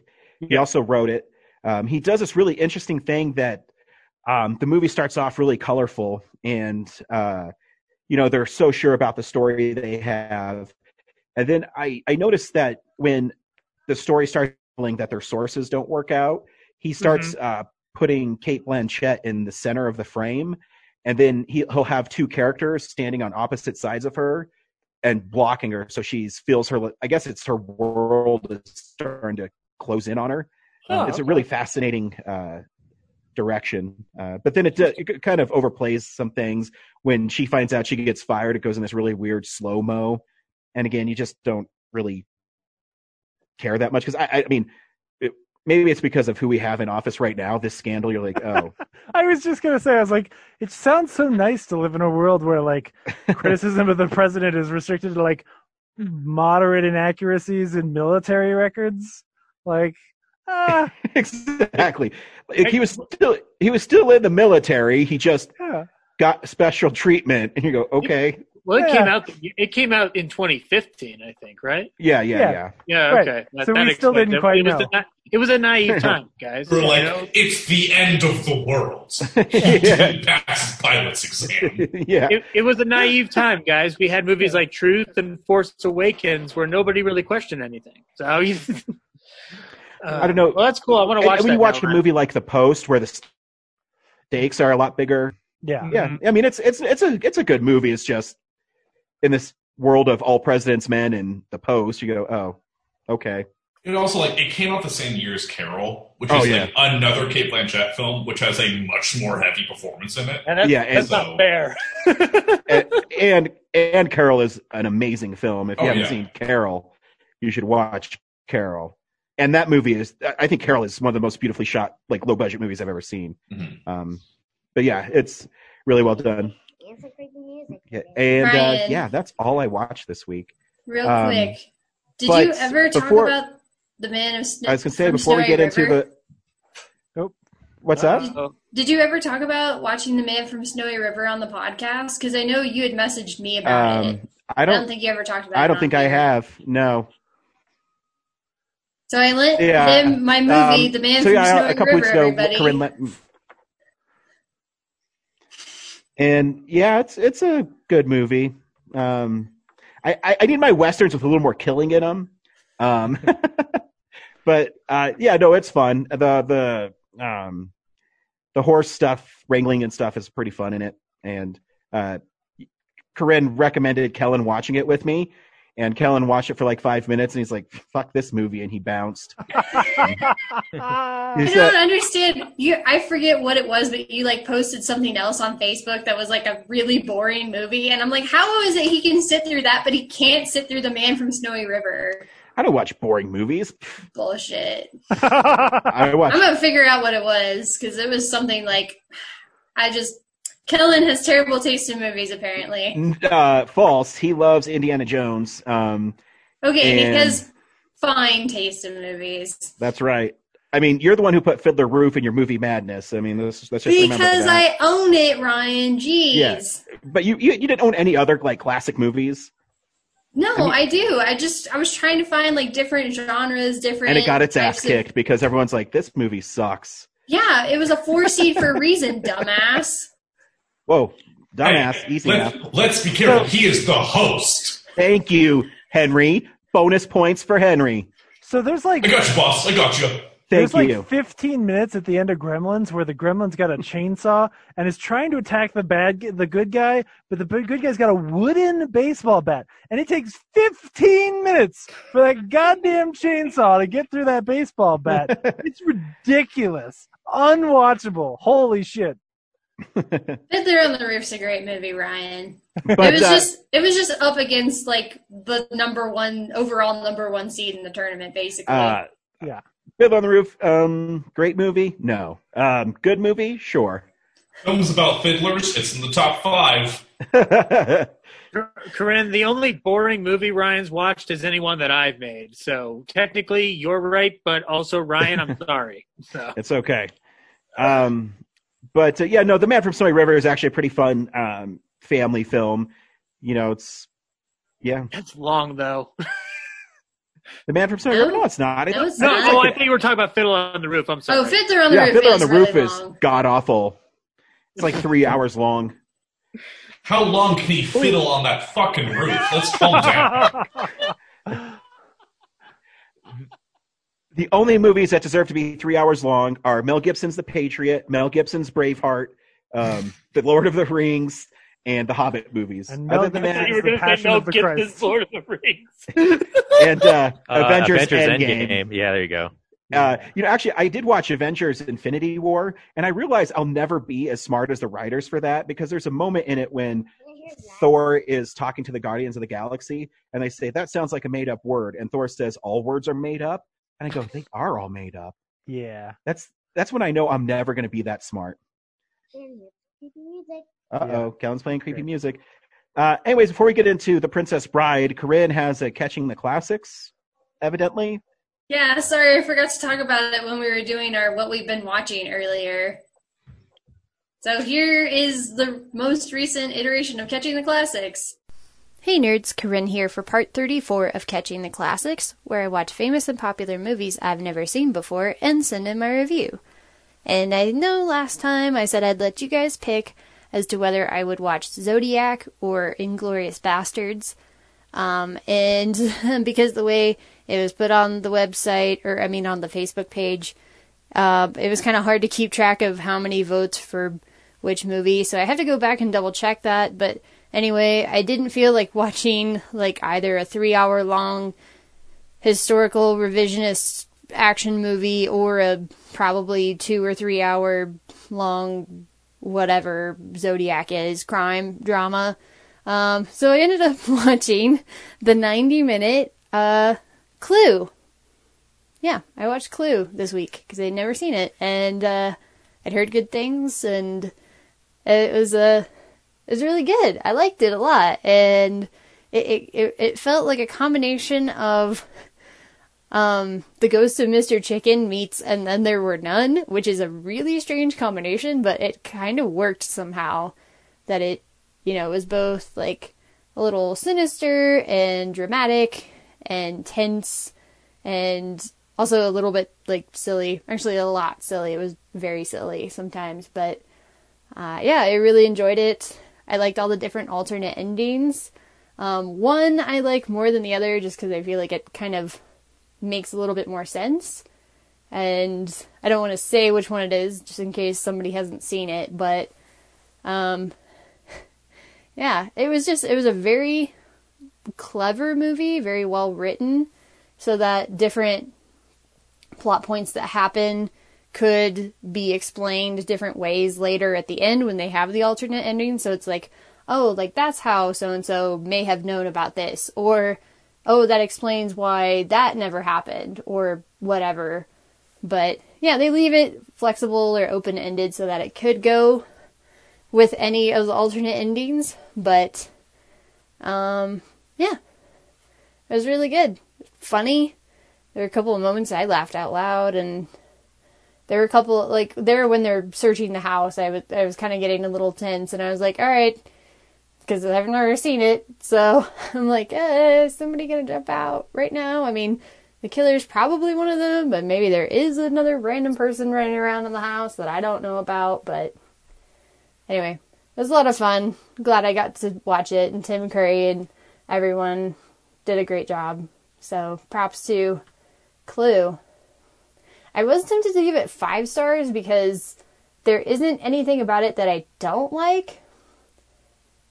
he also wrote it um, he does this really interesting thing that um, the movie starts off really colorful and uh, you know they're so sure about the story they have. And then i i noticed that when the story starts that their sources don't work out he starts uh, putting Cate Blanchett in the center of the frame. And then he, he'll have two characters standing on opposite sides of her and blocking her. So she feels her i guess it's her world is starting to close in on her. Um, Oh, it's a really fascinating uh, direction uh, but then it, do- it kind of overplays some things. When she finds out she gets fired it goes in this really weird slow mo and again you just don't really care that much because I, I mean it, maybe it's because of who we have in office right now this scandal. You're like oh. I was just gonna say, I was like, it sounds so nice to live in a world where like criticism of the president is restricted to like moderate inaccuracies in military records. Like, ah, exactly Like, he was still he was still in the military he just Yeah. got special treatment and you go okay Well, it Yeah. came out. It came out in 2015, I think, right? yeah yeah Yeah. yeah Yeah. Right. Okay. That- So that we still didn't it. quite it was know. A, it was a naive time, guys. We're like, know? it's the end of the world. He didn't pass pilot's exam. yeah It, it was a naive time, guys. We had movies like Truth and Force Awakens where nobody really questioned anything. So you, uh, I don't know. Well, that's cool. I want to watch. and when that you watch now, a movie like The Post, where the stakes are a lot bigger, Yeah. Yeah, mm-hmm. I mean it's it's it's a it's a good movie. It's just in this world of all president's men and the post, you go, oh, okay. It also like it came out the same year as Carol, which Oh, is yeah. like another Cate Blanchett film, which has a much more heavy performance in it. And that's, Yeah, and that's so- not fair. and, and and Carol is an amazing film. If oh, you Oh, haven't yeah. seen Carol, you should watch Carol. And that movie is, I think Carol is one of the most beautifully shot, like low budget movies I've ever seen. Mhm. Um, but yeah, it's really well done. And some creepy music. Yeah, and uh, yeah, that's all I watched this week. Real Um, quick, did you ever talk before- about the Man of Snow? I was gonna say from before we Snowy get into the, Nope. what's up? Oh, Did you ever talk about watching The Man from Snowy River on the podcast? Because I know you had messaged me about it. Um, I I don't, don't, think you ever talked about it. I don't on think I have. No. So I lent Yeah. him my movie, Um, The Man so from yeah, Snowy a couple River. weeks ago, everybody. Corinne let. And yeah, it's it's a good movie. Um, I, I I need my westerns with a little more killing in them. Um, but uh, yeah, no, it's fun. The the um the horse stuff, wrangling and stuff is pretty fun in it. And uh, Corinne recommended Kellen watching it with me. And Kellen watched it for like five minutes, and he's like, "Fuck this movie," and he bounced. I He don't understand. You, I forget what it was, but you like posted something else on Facebook that was like a really boring movie, and I'm like, how is it he can sit through that, but he can't sit through The Man from Snowy River? I don't watch boring movies. Bullshit. I watch. I'm gonna figure out what it was because it was something like I just Kellen has terrible taste in movies apparently. Uh, false. He loves Indiana Jones. Um, Okay, And- has fine taste in movies. that's right. I mean, you're the one who put Fiddler Roof in your movie madness. I mean, let's, let's just Because. I own it, Ryan. Jeez. Yeah. But you, you you didn't own any other like classic movies, No, I mean- I do. I just I was trying to find like different genres, different. and it got its ass of- kicked because everyone's like, "This movie sucks." Yeah, it was a four seed for a reason, dumbass. Whoa, dumbass, easy Let, enough. let's be careful. He is the host. Thank you, Henry. Bonus points for Henry. So there's like I got you, boss. I got you. Thank there's like 15 minutes at the end of Gremlins where the Gremlin's got a chainsaw and is trying to attack the bad, the good guy, but the good guy's got a wooden baseball bat, and it takes 15 minutes for that goddamn chainsaw to get through that baseball bat. it's ridiculous, unwatchable. Holy shit! Fiddler on the Roof's a great movie, Ryan. But, it was uh, just it was just up against like the number one overall number one seed in the tournament, basically. Uh, Yeah. Fiddler on the Roof. Um, great movie. No. Um, good movie. Sure. Films about fiddlers. It's in the top five. Corinne, the only boring movie Ryan's watched is any one that I've made. So technically, you're right, but also Ryan, I'm sorry. So It's okay. Um, but uh, yeah, no, The Man from Snowy River is actually a pretty fun um, family film. You know, it's yeah, it's long though. The Man from Snowy River. No, it's not. I No, think- it's No, not. oh, I thought you were talking about Fiddle on the Roof. I'm sorry. oh, Fiddler on the yeah, Roof Fiddler on is the really is god awful. It's like three hours long. How long can he fiddle on that fucking roof? Let's calm down. The only movies that deserve to be three hours long are Mel Gibson's The Patriot, Mel Gibson's Braveheart, um, The Lord of the Rings, and the Hobbit movies. And Mel Other than Gibson you that, were the going to say Passion Mel of the Gibson's Christ. Lord of the Rings. and uh, Uh, Avengers, Endgame. Endgame. Yeah, there you go. Uh, you know, actually, I did watch Avengers: Infinity War, and I realized I'll never be as smart as the writers for that because there's a moment in it when Thor is talking to the Guardians of the Galaxy, and they say that sounds like a made-up word, and Thor says all words are made up, and I go, they are all made up. Yeah. That's that's when I know I'm never going to be that smart. And creepy music. Uh oh, Kellen's playing creepy music. Uh, anyways, before we get into the Princess Bride, Corinne has a catching the classics, evidently. Yeah, sorry, I forgot to talk about it when we were doing our what we've been watching earlier. So here is the most recent iteration of Catching the Classics. Hey nerds, Corinne here for part 34 of Catching the Classics, where I watch famous and popular movies I've never seen before and send in my review. And I know last time I said I'd let you guys pick as to whether I would watch Zodiac or Inglourious Basterds. Um, and because the way it was put on the website, or I mean on the Facebook page, uh, it was kind of hard to keep track of how many votes for which movie, so I have to go back and double check that. But anyway, I didn't feel like watching like either a three hour long historical revisionist action movie or a probably two or three hour long whatever Zodiac is crime drama. Um, so I ended up watching the 90 minute uh, Clue. Yeah, I watched Clue this week because I'd never seen it, and uh, I'd heard good things, and it was uh, it was really good. I liked it a lot, and it it it felt like a combination of um, the Ghost of Mr. Chicken meets And Then There Were None, which is a really strange combination, but it kind of worked somehow. That it, you know, was both like a little sinister and dramatic and tense and also a little bit like silly. Actually, a lot silly. It was very silly sometimes, but uh, yeah, I really enjoyed it. I liked all the different alternate endings. Um, one I like more than the other just because I feel like it kind of makes a little bit more sense. And I don't want to say which one it is, just in case somebody hasn't seen it, but um, yeah, it was just, it was a very clever movie, very well written, so that different plot points that happen could be explained different ways later at the end when they have the alternate ending. So it's like, oh, like that's how so and so may have known about this, or oh, that explains why that never happened or whatever. But yeah, they leave it flexible or open ended so that it could go with any of the alternate endings. But um, yeah, it was really good. Funny. There were a couple of moments I laughed out loud, and there were a couple like there when they're searching the house. I was I was kind of getting a little tense, and I was like, all right because I've never seen it. So I'm like, eh, is somebody gonna jump out right now? I mean, the killer's probably one of them, but maybe there is another random person running around in the house that I don't know about. But anyway, it was a lot of fun. Glad I got to watch it, and Tim Curry and everyone did a great job. So props to Clue. I was tempted to give it five stars because there isn't anything about it that I don't like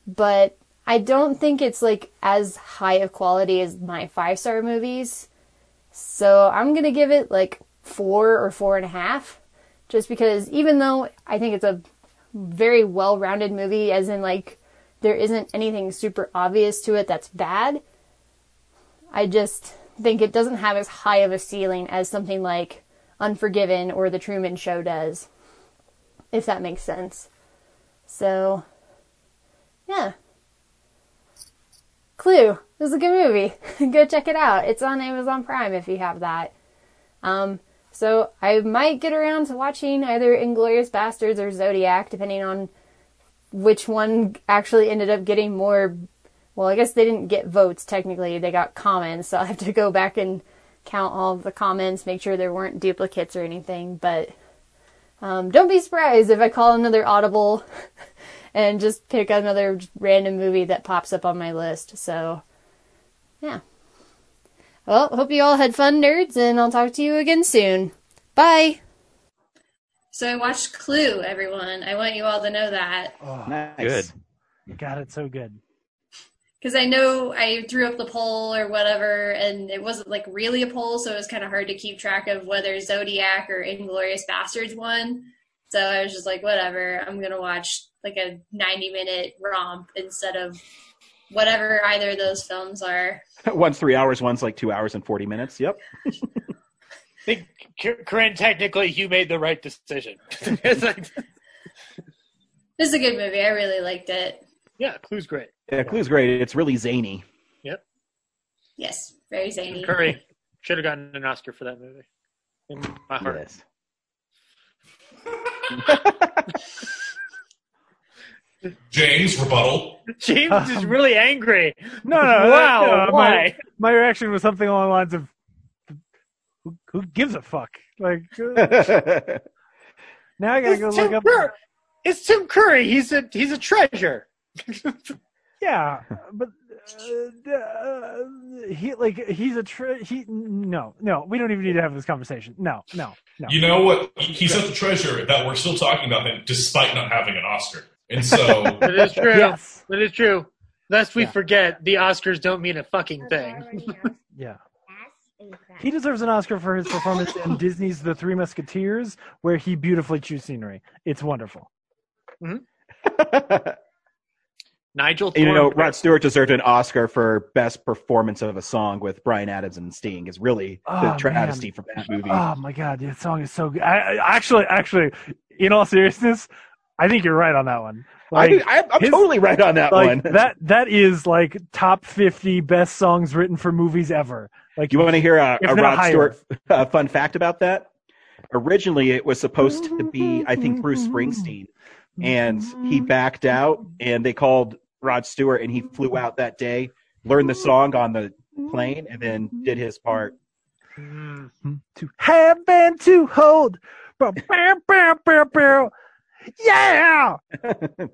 but I don't think it's like as high of quality as my five star movies. So I'm gonna give it like four or four and a half, just because even though I think it's a very well rounded movie, as in like there isn't anything super obvious to it that's bad, I just think it doesn't have as high of a ceiling as something like Unforgiven or The Truman Show does, if that makes sense. So yeah. Clue. Was a good movie. Go check it out. It's on Amazon Prime if you have that. Um, so I might get around to watching either Inglourious Basterds or Zodiac, depending on which one actually ended up getting more. Well, I guess they didn't get votes technically. They got comments, so I have to go back and count all of the comments, make sure there weren't duplicates or anything. But um, don't be surprised if I call another audible and just pick another random movie that pops up on my list. So, yeah. Well, hope you all had fun, nerds, and I'll talk to you again soon. Bye. So I watched Clue, everyone. I want you all to know that. Oh, nice. Good. God, it's so good. Because I know I threw up the poll or whatever, and it wasn't like really a poll, so it was kind of hard to keep track of whether Zodiac or Inglourious Basterds won. So I was just like, whatever, I'm gonna watch like a 90 minute romp instead of whatever either of those films are. one's three hours, one's like two hours and 40 minutes. Yep. I think, Corinne, technically, you made the right decision. it's like, this is a good movie. I really liked it. Yeah, Clue's great. Yeah, Clue's great. It's really zany. Yep. Yes, very zany. Curry should have gotten an Oscar for that movie. In my heart. Yes. James, rebuttal. James is really angry. No, no, wow. no, why? My, my reaction was something along the lines of, "Who, who gives a fuck?" Like, uh, now I gotta It's go Tim look up. Curry. It's Tim Curry. He's a he's a treasure. Yeah, but uh, uh, he like he's a tre- he. No, no, we don't even need to have this conversation. No, no, no. You know what? He's such a treasure that we're still talking about him despite not having an Oscar. And so it is true. Yes. That is true. Lest we Yeah. forget, the Oscars don't mean a fucking thing. Yeah. He deserves an Oscar for his performance in Disney's The Three Musketeers, where he beautifully chews scenery. It's wonderful. Nigel you know, Rod Stewart deserved an Oscar for best performance of a song with Bryan Adams and Sting. Is really the Oh, travesty man. from that movie. Oh my god, that song is so good. I, I, actually, actually, in all seriousness, I think you're right on that one. I, I, I'm totally right on that like, one. That that is like top fifty best songs written for movies ever. Like You want to hear a, a Rod higher. Stewart uh, fun fact about that? Originally, it was supposed to be, I think, Bruce Springsteen, and he backed out, and they called Rod Stewart, and he flew out that day, learned the song on the plane, and then did his part. to have and to hold. Bow. Yeah.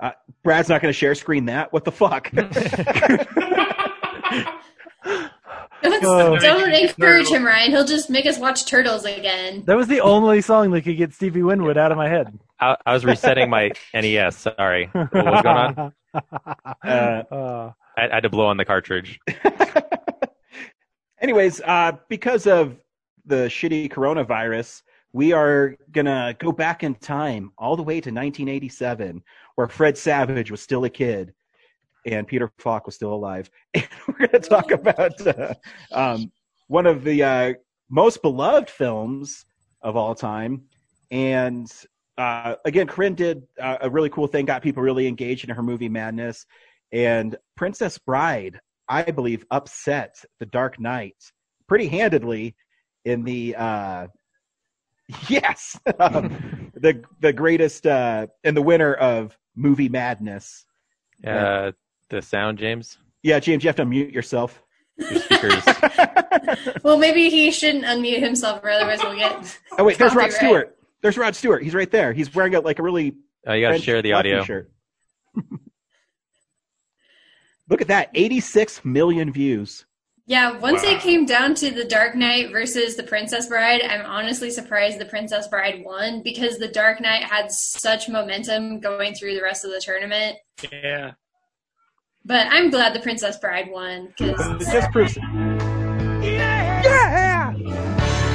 Uh, Brad's not going to share screen that. What the fuck? Don't, Oh. don't encourage him, Ryan. He'll just make us watch Turtles again. That was the only song that could get Stevie Winwood out of my head. I, I was resetting my NES. Sorry, what was going on? Uh, I, I had to blow on the cartridge. Anyways, uh, because of the shitty coronavirus, we are gonna go back in time all the way to 1987, where Fred Savage was still a kid and Peter Falk was still alive. And we're gonna talk about uh, um, one of the uh, most beloved films of all time. And uh, again, Corinne did uh, a really cool thing, got people really engaged in her movie Madness. And Princess Bride, I believe, upset The Dark Knight pretty handedly in the uh, yes, um, the the greatest uh, and the winner of movie Madness. Uh, the sound, James. Yeah, James, you have to mute yourself. Your speakers. Well, maybe he shouldn't unmute himself, or otherwise we'll get. Oh wait, there's Rod. Stewart. There's Rod Stewart. He's right there. He's wearing a, like a really. Oh, you gotta share the fluffy audio. Shirt. Look at that, 86 million views. Yeah, once it came down to the Dark Knight versus the Princess Bride, I'm honestly surprised the Princess Bride won because the Dark Knight had such momentum going through the rest of the tournament. Yeah. But I'm glad the Princess Bride won because It just proves. Yeah.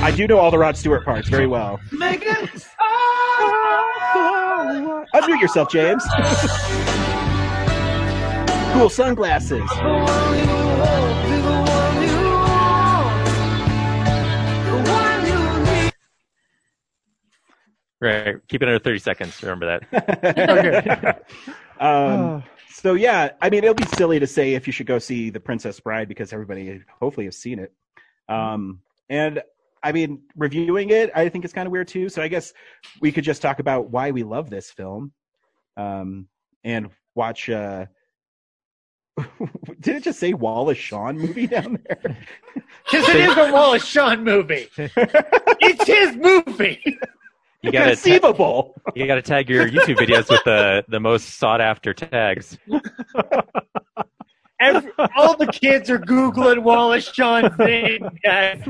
I do know all the Rod Stewart parts very well. Megan! Unmute yourself, James. cool sunglasses. Right. Keep it under 30 seconds. Remember that. um, so yeah, I mean, it'll be silly to say if you should go see The Princess Bride because everybody hopefully has seen it. Um, and I mean, reviewing it, I think it's kind of weird too. So I guess we could just talk about why we love this film, um, and watch. Uh, did it just say Wallace Shawn movie down there? Because it is a Wallace Shawn movie. it's his movie. You gotta ta- Conceivable. you gotta tag your YouTube videos with the the most sought after tags. Every, all the kids are Googling Wallace Shawn's name, guys.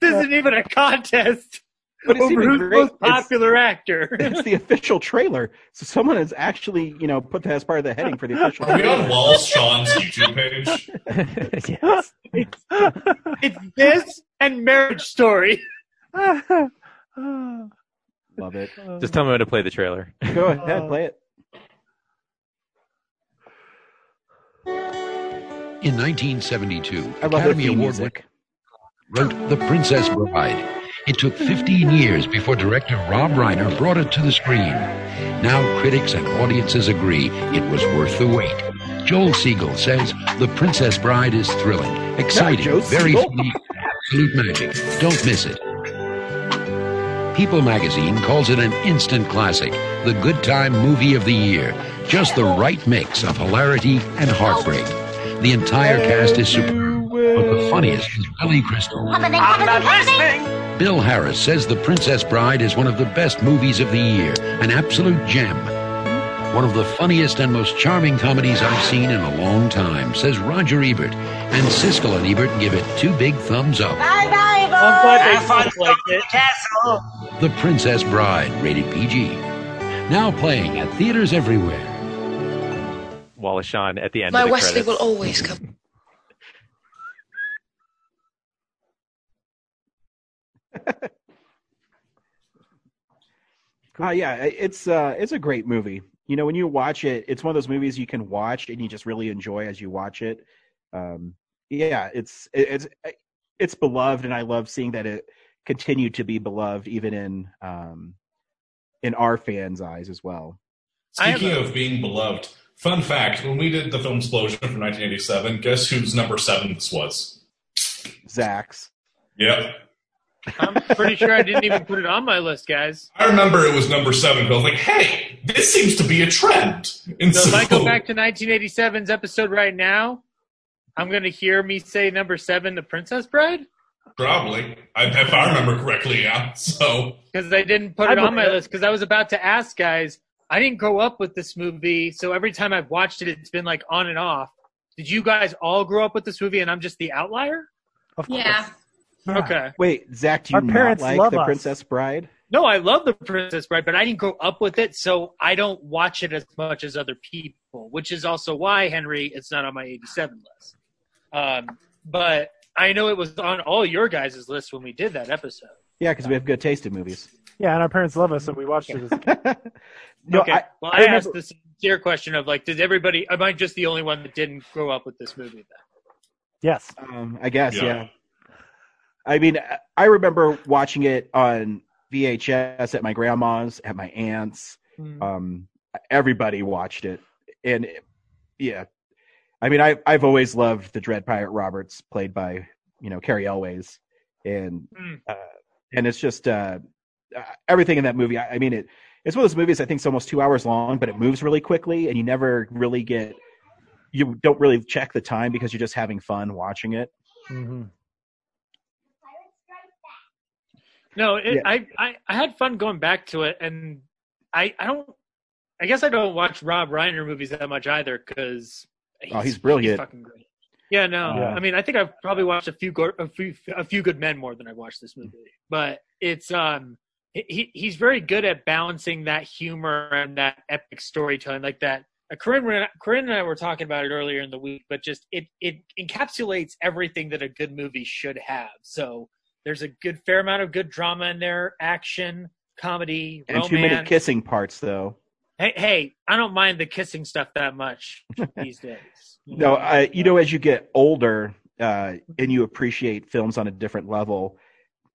This isn't even a contest But it's over who's great. the most It's- popular actor. it's the official trailer. So someone has actually, you know, put that as part of the heading for the official. Are we on Wallace Shawn's YouTube page? yes. It's this and Marriage Story. Love it. Just tell me when to play the trailer. Go ahead, play it. In 1972, I Academy Award music. winner wrote The Princess Bride. It took 15 years before director Rob Reiner brought it to the screen. Now critics and audiences agree it was worth the wait. Joel Siegel says The Princess Bride is thrilling, exciting, very funny, absolute magic. Don't miss it. People magazine calls it an instant classic, the good time movie of the year. Just the right mix of hilarity and heartbreak. The entire cast is superb, but the funniest is Billy Crystal. Oh, I'm not listening. Bill Harris says The Princess Bride is one of the best movies of the year, an absolute gem. one of the funniest and most charming comedies I've seen in a long time, says Roger Ebert. And Siskel and Ebert give it two big thumbs up. Bye bye, boys. I'm glad they fun both liked storming it. the castle. The Princess Bride, rated PG. Now playing at theaters everywhere. Wallace Shawn at the end My of the Westley credits. will always come. Uh, yeah, it's uh, it's a great movie. You know, when you watch it, it's one of those movies you can watch and you just really enjoy as you watch it. Um, yeah, it's it's it's beloved, and I love seeing that it continued to be beloved even in um, in our fans' eyes as well. Speaking of being beloved, fun fact: when we did the film Explosion from 1987, guess whose number seven this was? Zach's. Yep. I'm pretty sure I didn't even put it on my list, guys. I remember it was number seven, but I was like, "Hey, this seems to be a trend." And So if so, I go back to 1987's episode right now, I'm going to hear me say number seven, The Princess Bride, probably, if I remember correctly, yeah. So because I didn't put I it on my list because I was about to ask guys. I didn't grow up with this movie, so every time I've watched it, it's been like on and off. Did you guys all grow up with this movie, and I'm just the outlier? Of Yeah. Okay. Wait, Zach, do you Our not parents like love The us. Princess Bride? No, I love The Princess Bride, but I didn't grow up with it, so I don't watch it as much as other people, which is also why, Henry, it's not on my 87 list. Um, but I know it was on all your guys' lists when we did that episode. Yeah, because we have good taste in movies. Yeah, and our parents love us, so we watched it. As No, okay. I- well, I I, remember- asked the sincere question of like, did everybody? Am I just the only one that didn't grow up with this movie? Then? yes. Um, I guess, Yeah. yeah. I mean, I- I remember watching it on VHS at my grandma's, at my aunt's. Hmm. Um, everybody watched it, and it- yeah, I mean, I I've always loved the Dread Pirate Roberts, played by you know Cary Elwes, and Mm. uh, and it's just uh, uh, everything in that movie. I, I mean, it it's one of those movies I think it's almost two hours long, but it moves really quickly, and you never really get you don't really check the time because you're just having fun watching it. hmm No, it, Yeah. I, I I had fun going back to it, and I I don't. I guess I don't watch Rob Reiner movies that much either because Oh, he's brilliant. fucking great. Yeah, no. Yeah. I mean, I think I've probably watched a few go- a few a few good men more than I've watched this movie. But it's um he he's very good at balancing that humor and that epic storytelling like that. Uh, Corinne, Corinne and I were talking about it earlier in the week, but just it it encapsulates everything that a good movie should have. So there's a good fair amount of good drama in there, action, comedy, And romance. too many kissing parts, though. Hey, hey, I don't mind the kissing stuff that much these days. No. I, you know, as you get older uh, and you appreciate films on a different level,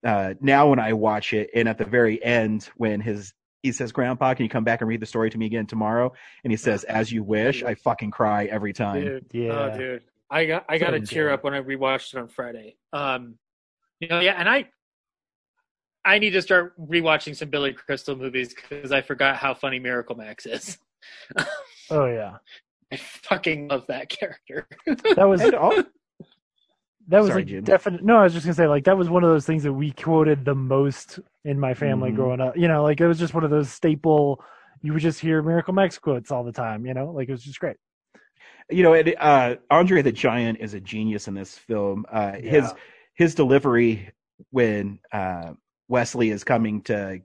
uh, now when I watch it, and at the very end, when his he says, "Grandpa, can you come back and read the story to me again tomorrow?" and he says, "As you wish," I fucking cry every time. Dude, Yeah. oh, dude, I got I got to So tear up when I rewatched it on Friday. Um, you know, yeah, and I I need to start rewatching some Billy Crystal movies because I forgot how funny Miracle Max is. Oh yeah. I fucking love that character. That was And all- that was Sorry, a definite. No, I was just gonna say like that was one of those things that we quoted the most in my family Mhm. growing up. You know, like it was just one of those staple. You would just hear Miracle Max quotes all the time. You know, like it was just great. you know, it, uh, Andre the Giant is a genius in this film. Uh, His Yeah. his delivery when uh, Westley is coming to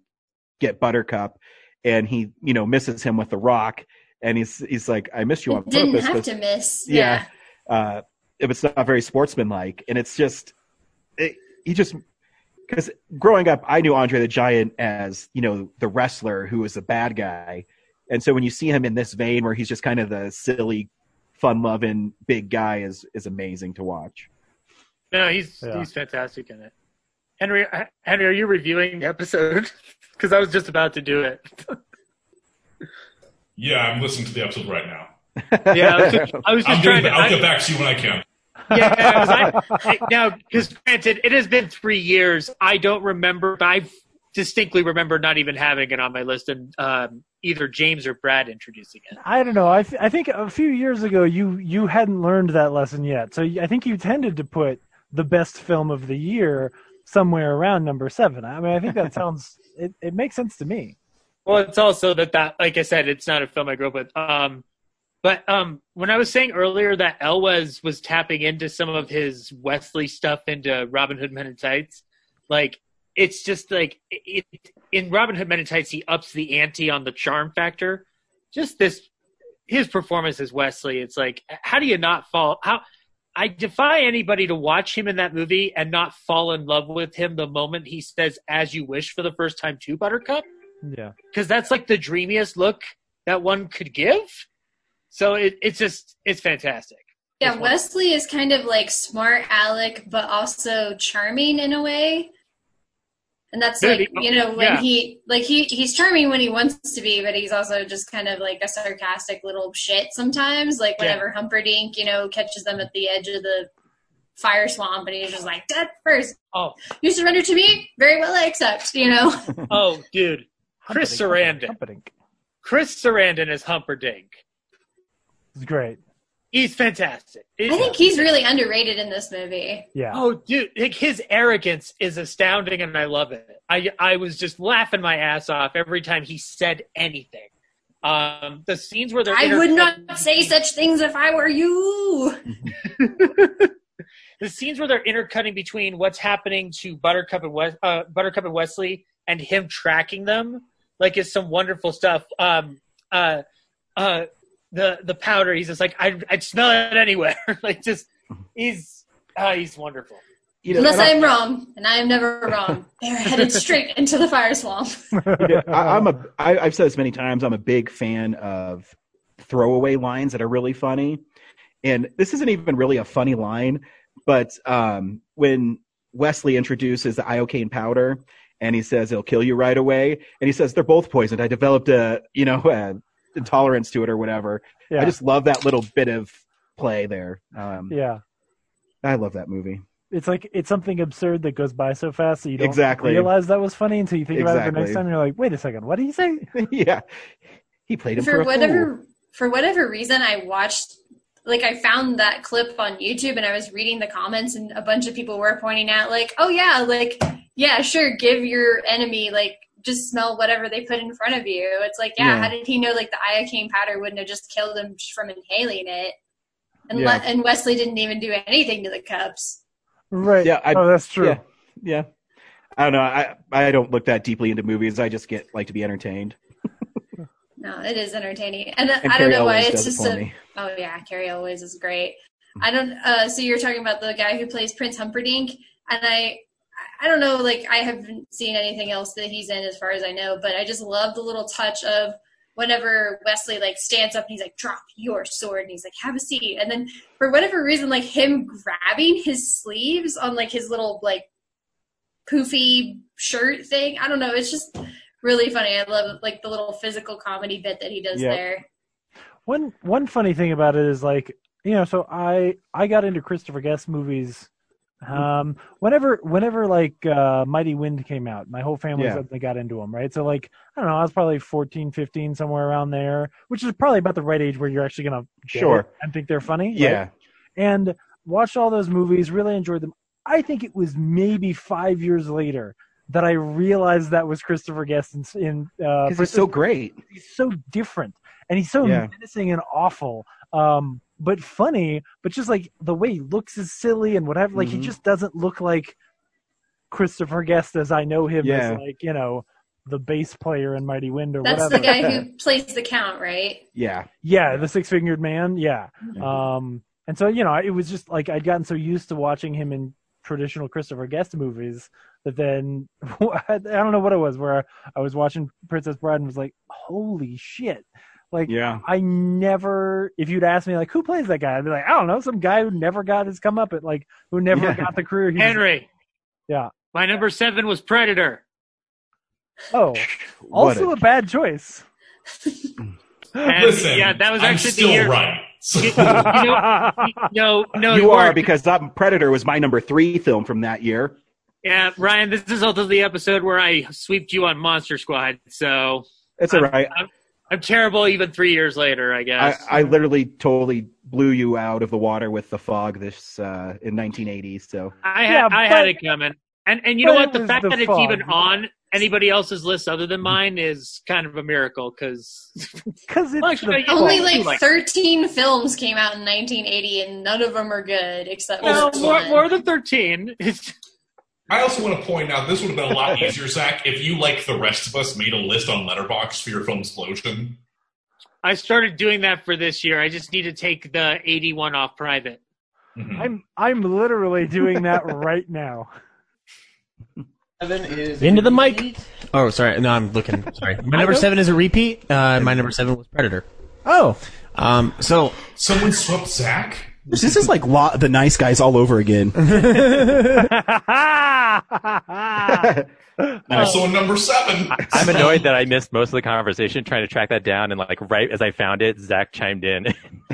get Buttercup, and he you know misses him with the rock, and he's he's like, "I missed you on Didn't purpose." have to miss. yeah, Yeah. uh, if it's not very sportsmanlike, and it's just it, he just because growing up, I knew Andre the Giant as you know the wrestler who was a bad guy, and so when you see him in this vein where he's just kind of the silly, fun-loving big guy is is amazing to watch. no, he's Yeah. he's fantastic in it. Henry, uh, Henry, are you reviewing the episode? Because I was just about to do it. yeah, I'm listening to the episode right now. Yeah, I was just, I was just trying to. I'll I- get back to you when I can. yeah, 'cause I, I, now because granted, it has been three years. I don't remember. but I distinctly remember not even having it on my list, and um, either James or Brad introducing it. I don't know. I, th- I think a few years ago you you hadn't learned that lesson yet. So I think you tended to put the best film of the year somewhere around number seven. I mean, I think that sounds it, it makes sense to me. Well, it's also that that, like I said, it's not a film I grew up with. Um, but um, when I was saying earlier that Elwes was tapping into some of his Westley stuff into Robin Hood Men in Tights, like it's just like it, in Robin Hood Men in Tights, he ups the ante on the charm factor. Just this, his performance as Westley. It's like, how do you not fall? How I defy anybody to watch him in that movie and not fall in love with him the moment he says "as you wish" for the first time to Buttercup Yeah. because that's like the dreamiest look that one could give. So it, it's just it's fantastic. Yeah, Westley is kind of like smart Alec, but also charming in a way. And that's Dude, like you know when yeah. he like he he's charming when he wants to be, but he's also just kind of like a sarcastic little shit sometimes. Like Yeah. whenever Humperdinck, you know, catches them at the edge of the fire swamp, and he's just like, "Death first. Oh, you surrender to me? Very well, I accept." You know. oh, dude, Chris Sarandon. Chris Sarandon is Humperdinck. It's great. He's fantastic. I think he's really underrated in this movie. Yeah. Oh, dude, like his arrogance is astounding, and I love it. I I was just laughing my ass off every time he said anything. Um, the scenes where they're I would not say such things if I were you. the scenes where they're intercutting between what's happening to Buttercup and Wes- uh, Buttercup and Westley and him tracking them, like is some wonderful stuff. Um, uh, uh, the the powder, he's just like I'd, I'd smell it anywhere. like just he's uh, he's wonderful. You know, Unless and I- I'm wrong, and I am never wrong. They're headed straight into the fire swamp. you I, I'm a. I, I've said this many times. I'm a big fan of throwaway lines that are really funny, and this isn't even really a funny line, but um, when Westley introduces the iocane powder, and he says it'll kill you right away, and he says they're both poisoned. I developed a you know a intolerance to it or whatever. Yeah. I just love that little bit of play there. Um, Yeah. I love that movie. It's like it's something absurd that goes by so fast that you don't Exactly. realize that was funny until you think about it the next time. And you're like, wait a second, what did he say? yeah, he played him for, for a fool. whatever for whatever reason I watched like I found that clip on YouTube and I was reading the comments and a bunch of people were pointing out like, "Oh yeah, like yeah, sure, give your enemy like just smell whatever they put in front of you." It's like, yeah, Yeah. how did he know like the iocane powder wouldn't have just killed him just from inhaling it? And Yeah. Le- and Westley didn't even do anything to the cups. Right. Yeah. I, oh, that's true. Yeah. yeah. I don't know. I I don't look that deeply into movies. I just get like to be entertained. No, it is entertaining, and, And I don't Cary know why it's does it just for a. me. Oh yeah, Cary Elwes is great. I don't. Uh, so you're talking about the guy who plays Prince Humperdinck, and I, I don't know. Like I haven't seen anything else that he's in, as far as I know. But I just love the little touch of whenever Westley like stands up and he's like, "Drop your sword," and he's like, "Have a seat," and then for whatever reason, like him grabbing his sleeves on like his little like poofy shirt thing. I don't know. It's just really funny. I love like the little physical comedy bit that he does Yep. there. One one funny thing about it is like you know, so I I got into Christopher Guest movies. Um, whenever whenever like uh, Mighty Wind came out, my whole family Yeah. suddenly got into them, right? So like I don't know, I was probably 14, 15, somewhere around there, which is probably about the right age where you're actually gonna Sure. and think they're funny. right? Yeah. and watched all those movies, really enjoyed them. I think it was maybe five years later that I realized that was Christopher Guest in, uh, Because he's so great. He's so different, and he's so Yeah. menacing and awful, um, but funny. But just like the way he looks is silly and whatever. Like he Mhm. just doesn't look like Christopher Guest as I know him Yeah. as like you know the bass player in Mighty Wind or That's whatever. the guy who plays the count, right? Yeah. Yeah, the six fingered man. Yeah. Um, and so, you know, it was just like I'd gotten so used to watching him in traditional Christopher Guest movies that then I don't know what it was where I was watching Princess Bride and was like, holy shit. Like, Yeah. I never, if you'd ask me, like, who plays that guy? I'd be like, I don't know, some guy who never got his come up at, like, who never Yeah. got the career. He was- Henry. Yeah. My number seven was Predator. Oh, also a bad choice. And, Listen, yeah, that was I'm actually still the year. right. You, you know, no, no, you are weren't. because that Predator was my number three film from that year. Yeah, Ryan, this is also the episode where I sweeped you on Monster Squad. So It's all I'm- right. I'm, I'm terrible even three years later, I I, guess. I literally totally blew you out of the water with the fog this uh, in 1980. So I had Yeah, I but- had it coming. And and you know what? The fact the that it's even on anybody else's list other than mine is kind of a miracle because because it's Only well, like 13 films came out in 1980, and none of them are good except no, for more, more than 13. I also want to point out this would have been a lot easier, Zach, if you, like the rest of us, made a list on Letterboxd for your film Explosion. I started doing that for this year. I just need to take the 81 off private. I'm I'm literally doing that right now. Seven is into the mic. Oh, sorry. No, I'm looking. Sorry. My number seven is a repeat. Uh, my number seven was Predator. Oh, Um, so someone swept Zach. This is like lo- the nice guys all over again. Also number seven. I'm annoyed that I missed most of the conversation trying to track that down, and like right as I found it, Zach chimed in.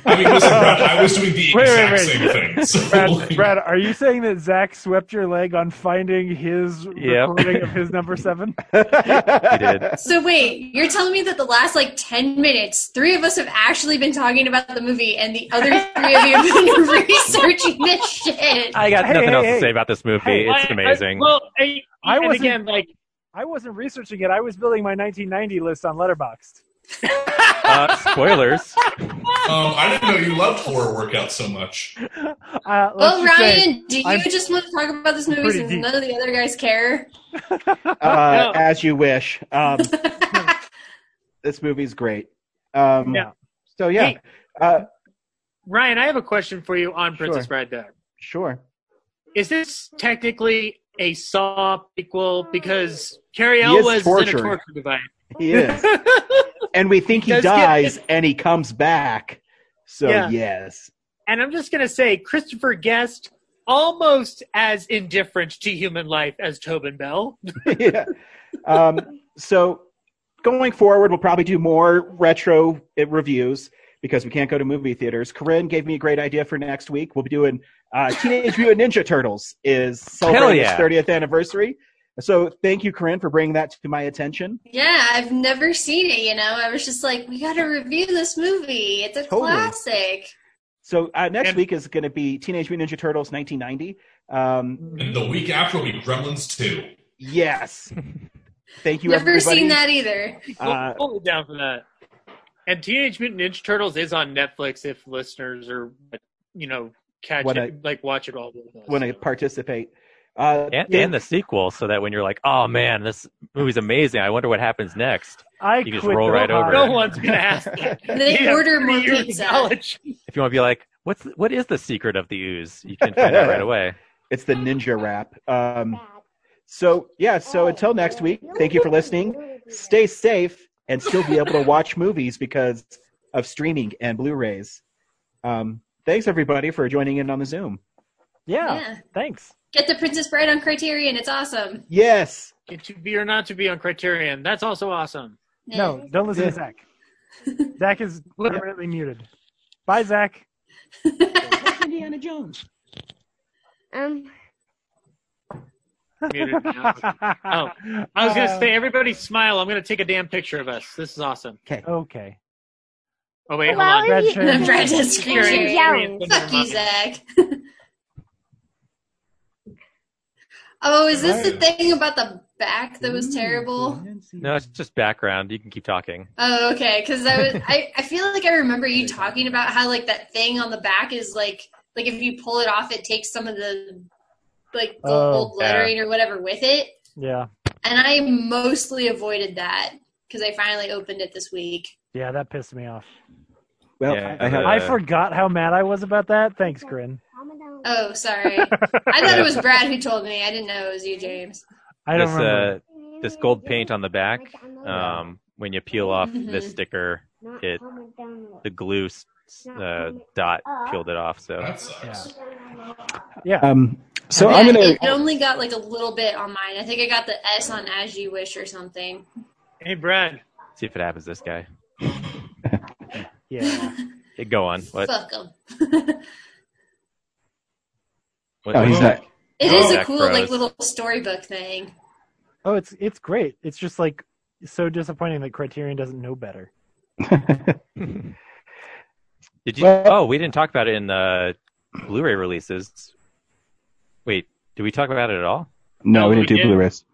I mean, listen, Brad, I was doing the Wait, exact wait, wait. same thing. So, Brad, like, Brad, are you saying that Zach swept your leg on finding his Yep. recording of his number seven? he did. So wait, you're telling me that the last like 10 minutes, three of us have actually been talking about the movie, and the other three of you have been researching this shit. I got Hey, nothing hey, else hey. to say about this movie. Hey, it's I- I- amazing. well, I, I wasn't- again, like I wasn't researching it. I was building my 1990 list on Letterboxd. uh, spoilers. um, I didn't know you loved horror workouts so much. Uh, Well, just say, Ryan, do you I'm- just want to talk about this movie pretty since deep. none of the other guys care? Uh, As you wish. Um, this movie's great. Um, Yeah. So yeah, Hey. uh, Ryan, I have a question for you on Princess Sure. Bride. There sure. is this technically a Saw prequel because Cary He Elwes is is in a torture device. He is, and we think he get- dies, and he comes back. So Yeah. yes, And I'm just gonna say, Christopher Guest almost as indifferent to human life as Tobin Bell. yeah. Um, so going forward, we'll probably do more retro uh, reviews because we can't go to movie theaters. Corinne gave me a great idea for next week. We'll be doing uh, Teenage Mutant Ninja Turtles is celebrating yeah. its 30th anniversary. So thank you, Corinne, for bringing that to my attention. Yeah, I've never seen it, you know. I was just like, we got to review this movie. It's a Totally. classic. So uh, next week is going to be Teenage Mutant Ninja Turtles 1990. Um, And the week after will be Gremlins 2. yes. Thank you, Never everybody. seen that either. Uh, totally down for that. And Teenage Mutant Ninja Turtles is on Netflix if listeners are, you know, catch Wanna- it, like watch it all with us. Want to participate? Uh, and, yeah. and the sequel, so that when you're like, "Oh man, this movie's amazing. I wonder what happens next." I You just roll right over. No one's gonna ask that. They You order three more pizza. college. If you want to be like, "What's what is the secret of the ooze?" You can find out right away. It's the ninja rap. Um, so yeah. So until next week, thank you for listening. Stay safe and still be able to watch movies because of streaming and Blu-rays. Um, thanks everybody for joining in on the Zoom. Yeah, Yeah. thanks. Get the Princess Bride on Criterion. It's awesome. Yes. Get to be or not to be on Criterion. That's also awesome. No, don't listen to Zach. Zach is permanently muted. Bye, Zach. Indiana Jones. Um, Muted now. Oh, I was gonna say, everybody smile. I'm gonna take a damn picture of us. This is awesome. Okay. Okay. Oh wait, hold Well, on. Brad you- Sheridan. Brad does Criterion. Jones. Fuck you, Zach. oh, is this the thing about the back that was terrible? No, it's just background. You can keep talking. Oh, okay. Because I was, I, I feel like I remember you talking about how like that thing on the back is like, like if you pull it off, it takes some of the like gold Oh, yeah. lettering or whatever with it. Yeah, And I mostly avoided that because I finally opened it this week. yeah, that pissed me off. Well, Yeah, I have. uh, I forgot how mad I was about that. Thanks, Corinne. Oh, sorry. I thought it was Brad who told me. I didn't know it was you, James. I don't this remember. uh, this gold paint on the back. Um, when you peel off this Mhm. sticker, it the glue s- uh, dot peeled it off. So That sucks. yeah. Um, so Yeah, I'm gonna. It only got like a little bit on mine. I think I got the S on As You Wish or something. Hey, Brad. see if it happens. This guy. yeah. Okay, go on. What? Fuck them. what Oh, he's what- not. It is a cool Bros. like little storybook thing. Oh, it's it's great. It's just like so disappointing that Criterion doesn't know better. Did you? Well- oh, we didn't talk about it in the Blu-ray releases. Wait, did we talk about it at all? No, we didn't we do didn't. Blu-rays.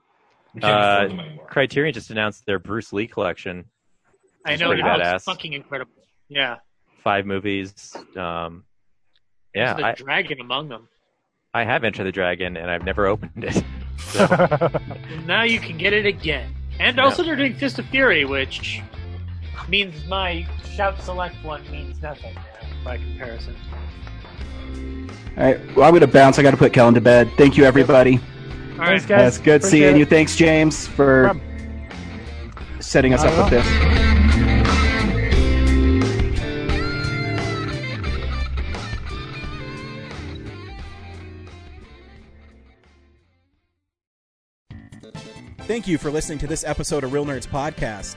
Uh, afford them anymore. Criterion just announced their Bruce Lee collection. I know pretty it looks badass. fucking incredible. Yeah, Five movies. Um, yeah, There's the I, dragon among them. I have Enter the Dragon and I've never opened it. Now you can get it again. And also, they're doing Fist of Fury, which means my shout select one means nothing now by comparison. All right. Well, I'm going to bounce. I got to put Kellen to bed. Thank you, everybody. All right, guys That's good Appreciate seeing it. you. Thanks, James, for setting us Not up with this. Thank you for listening to this episode of Real Nerds Podcast.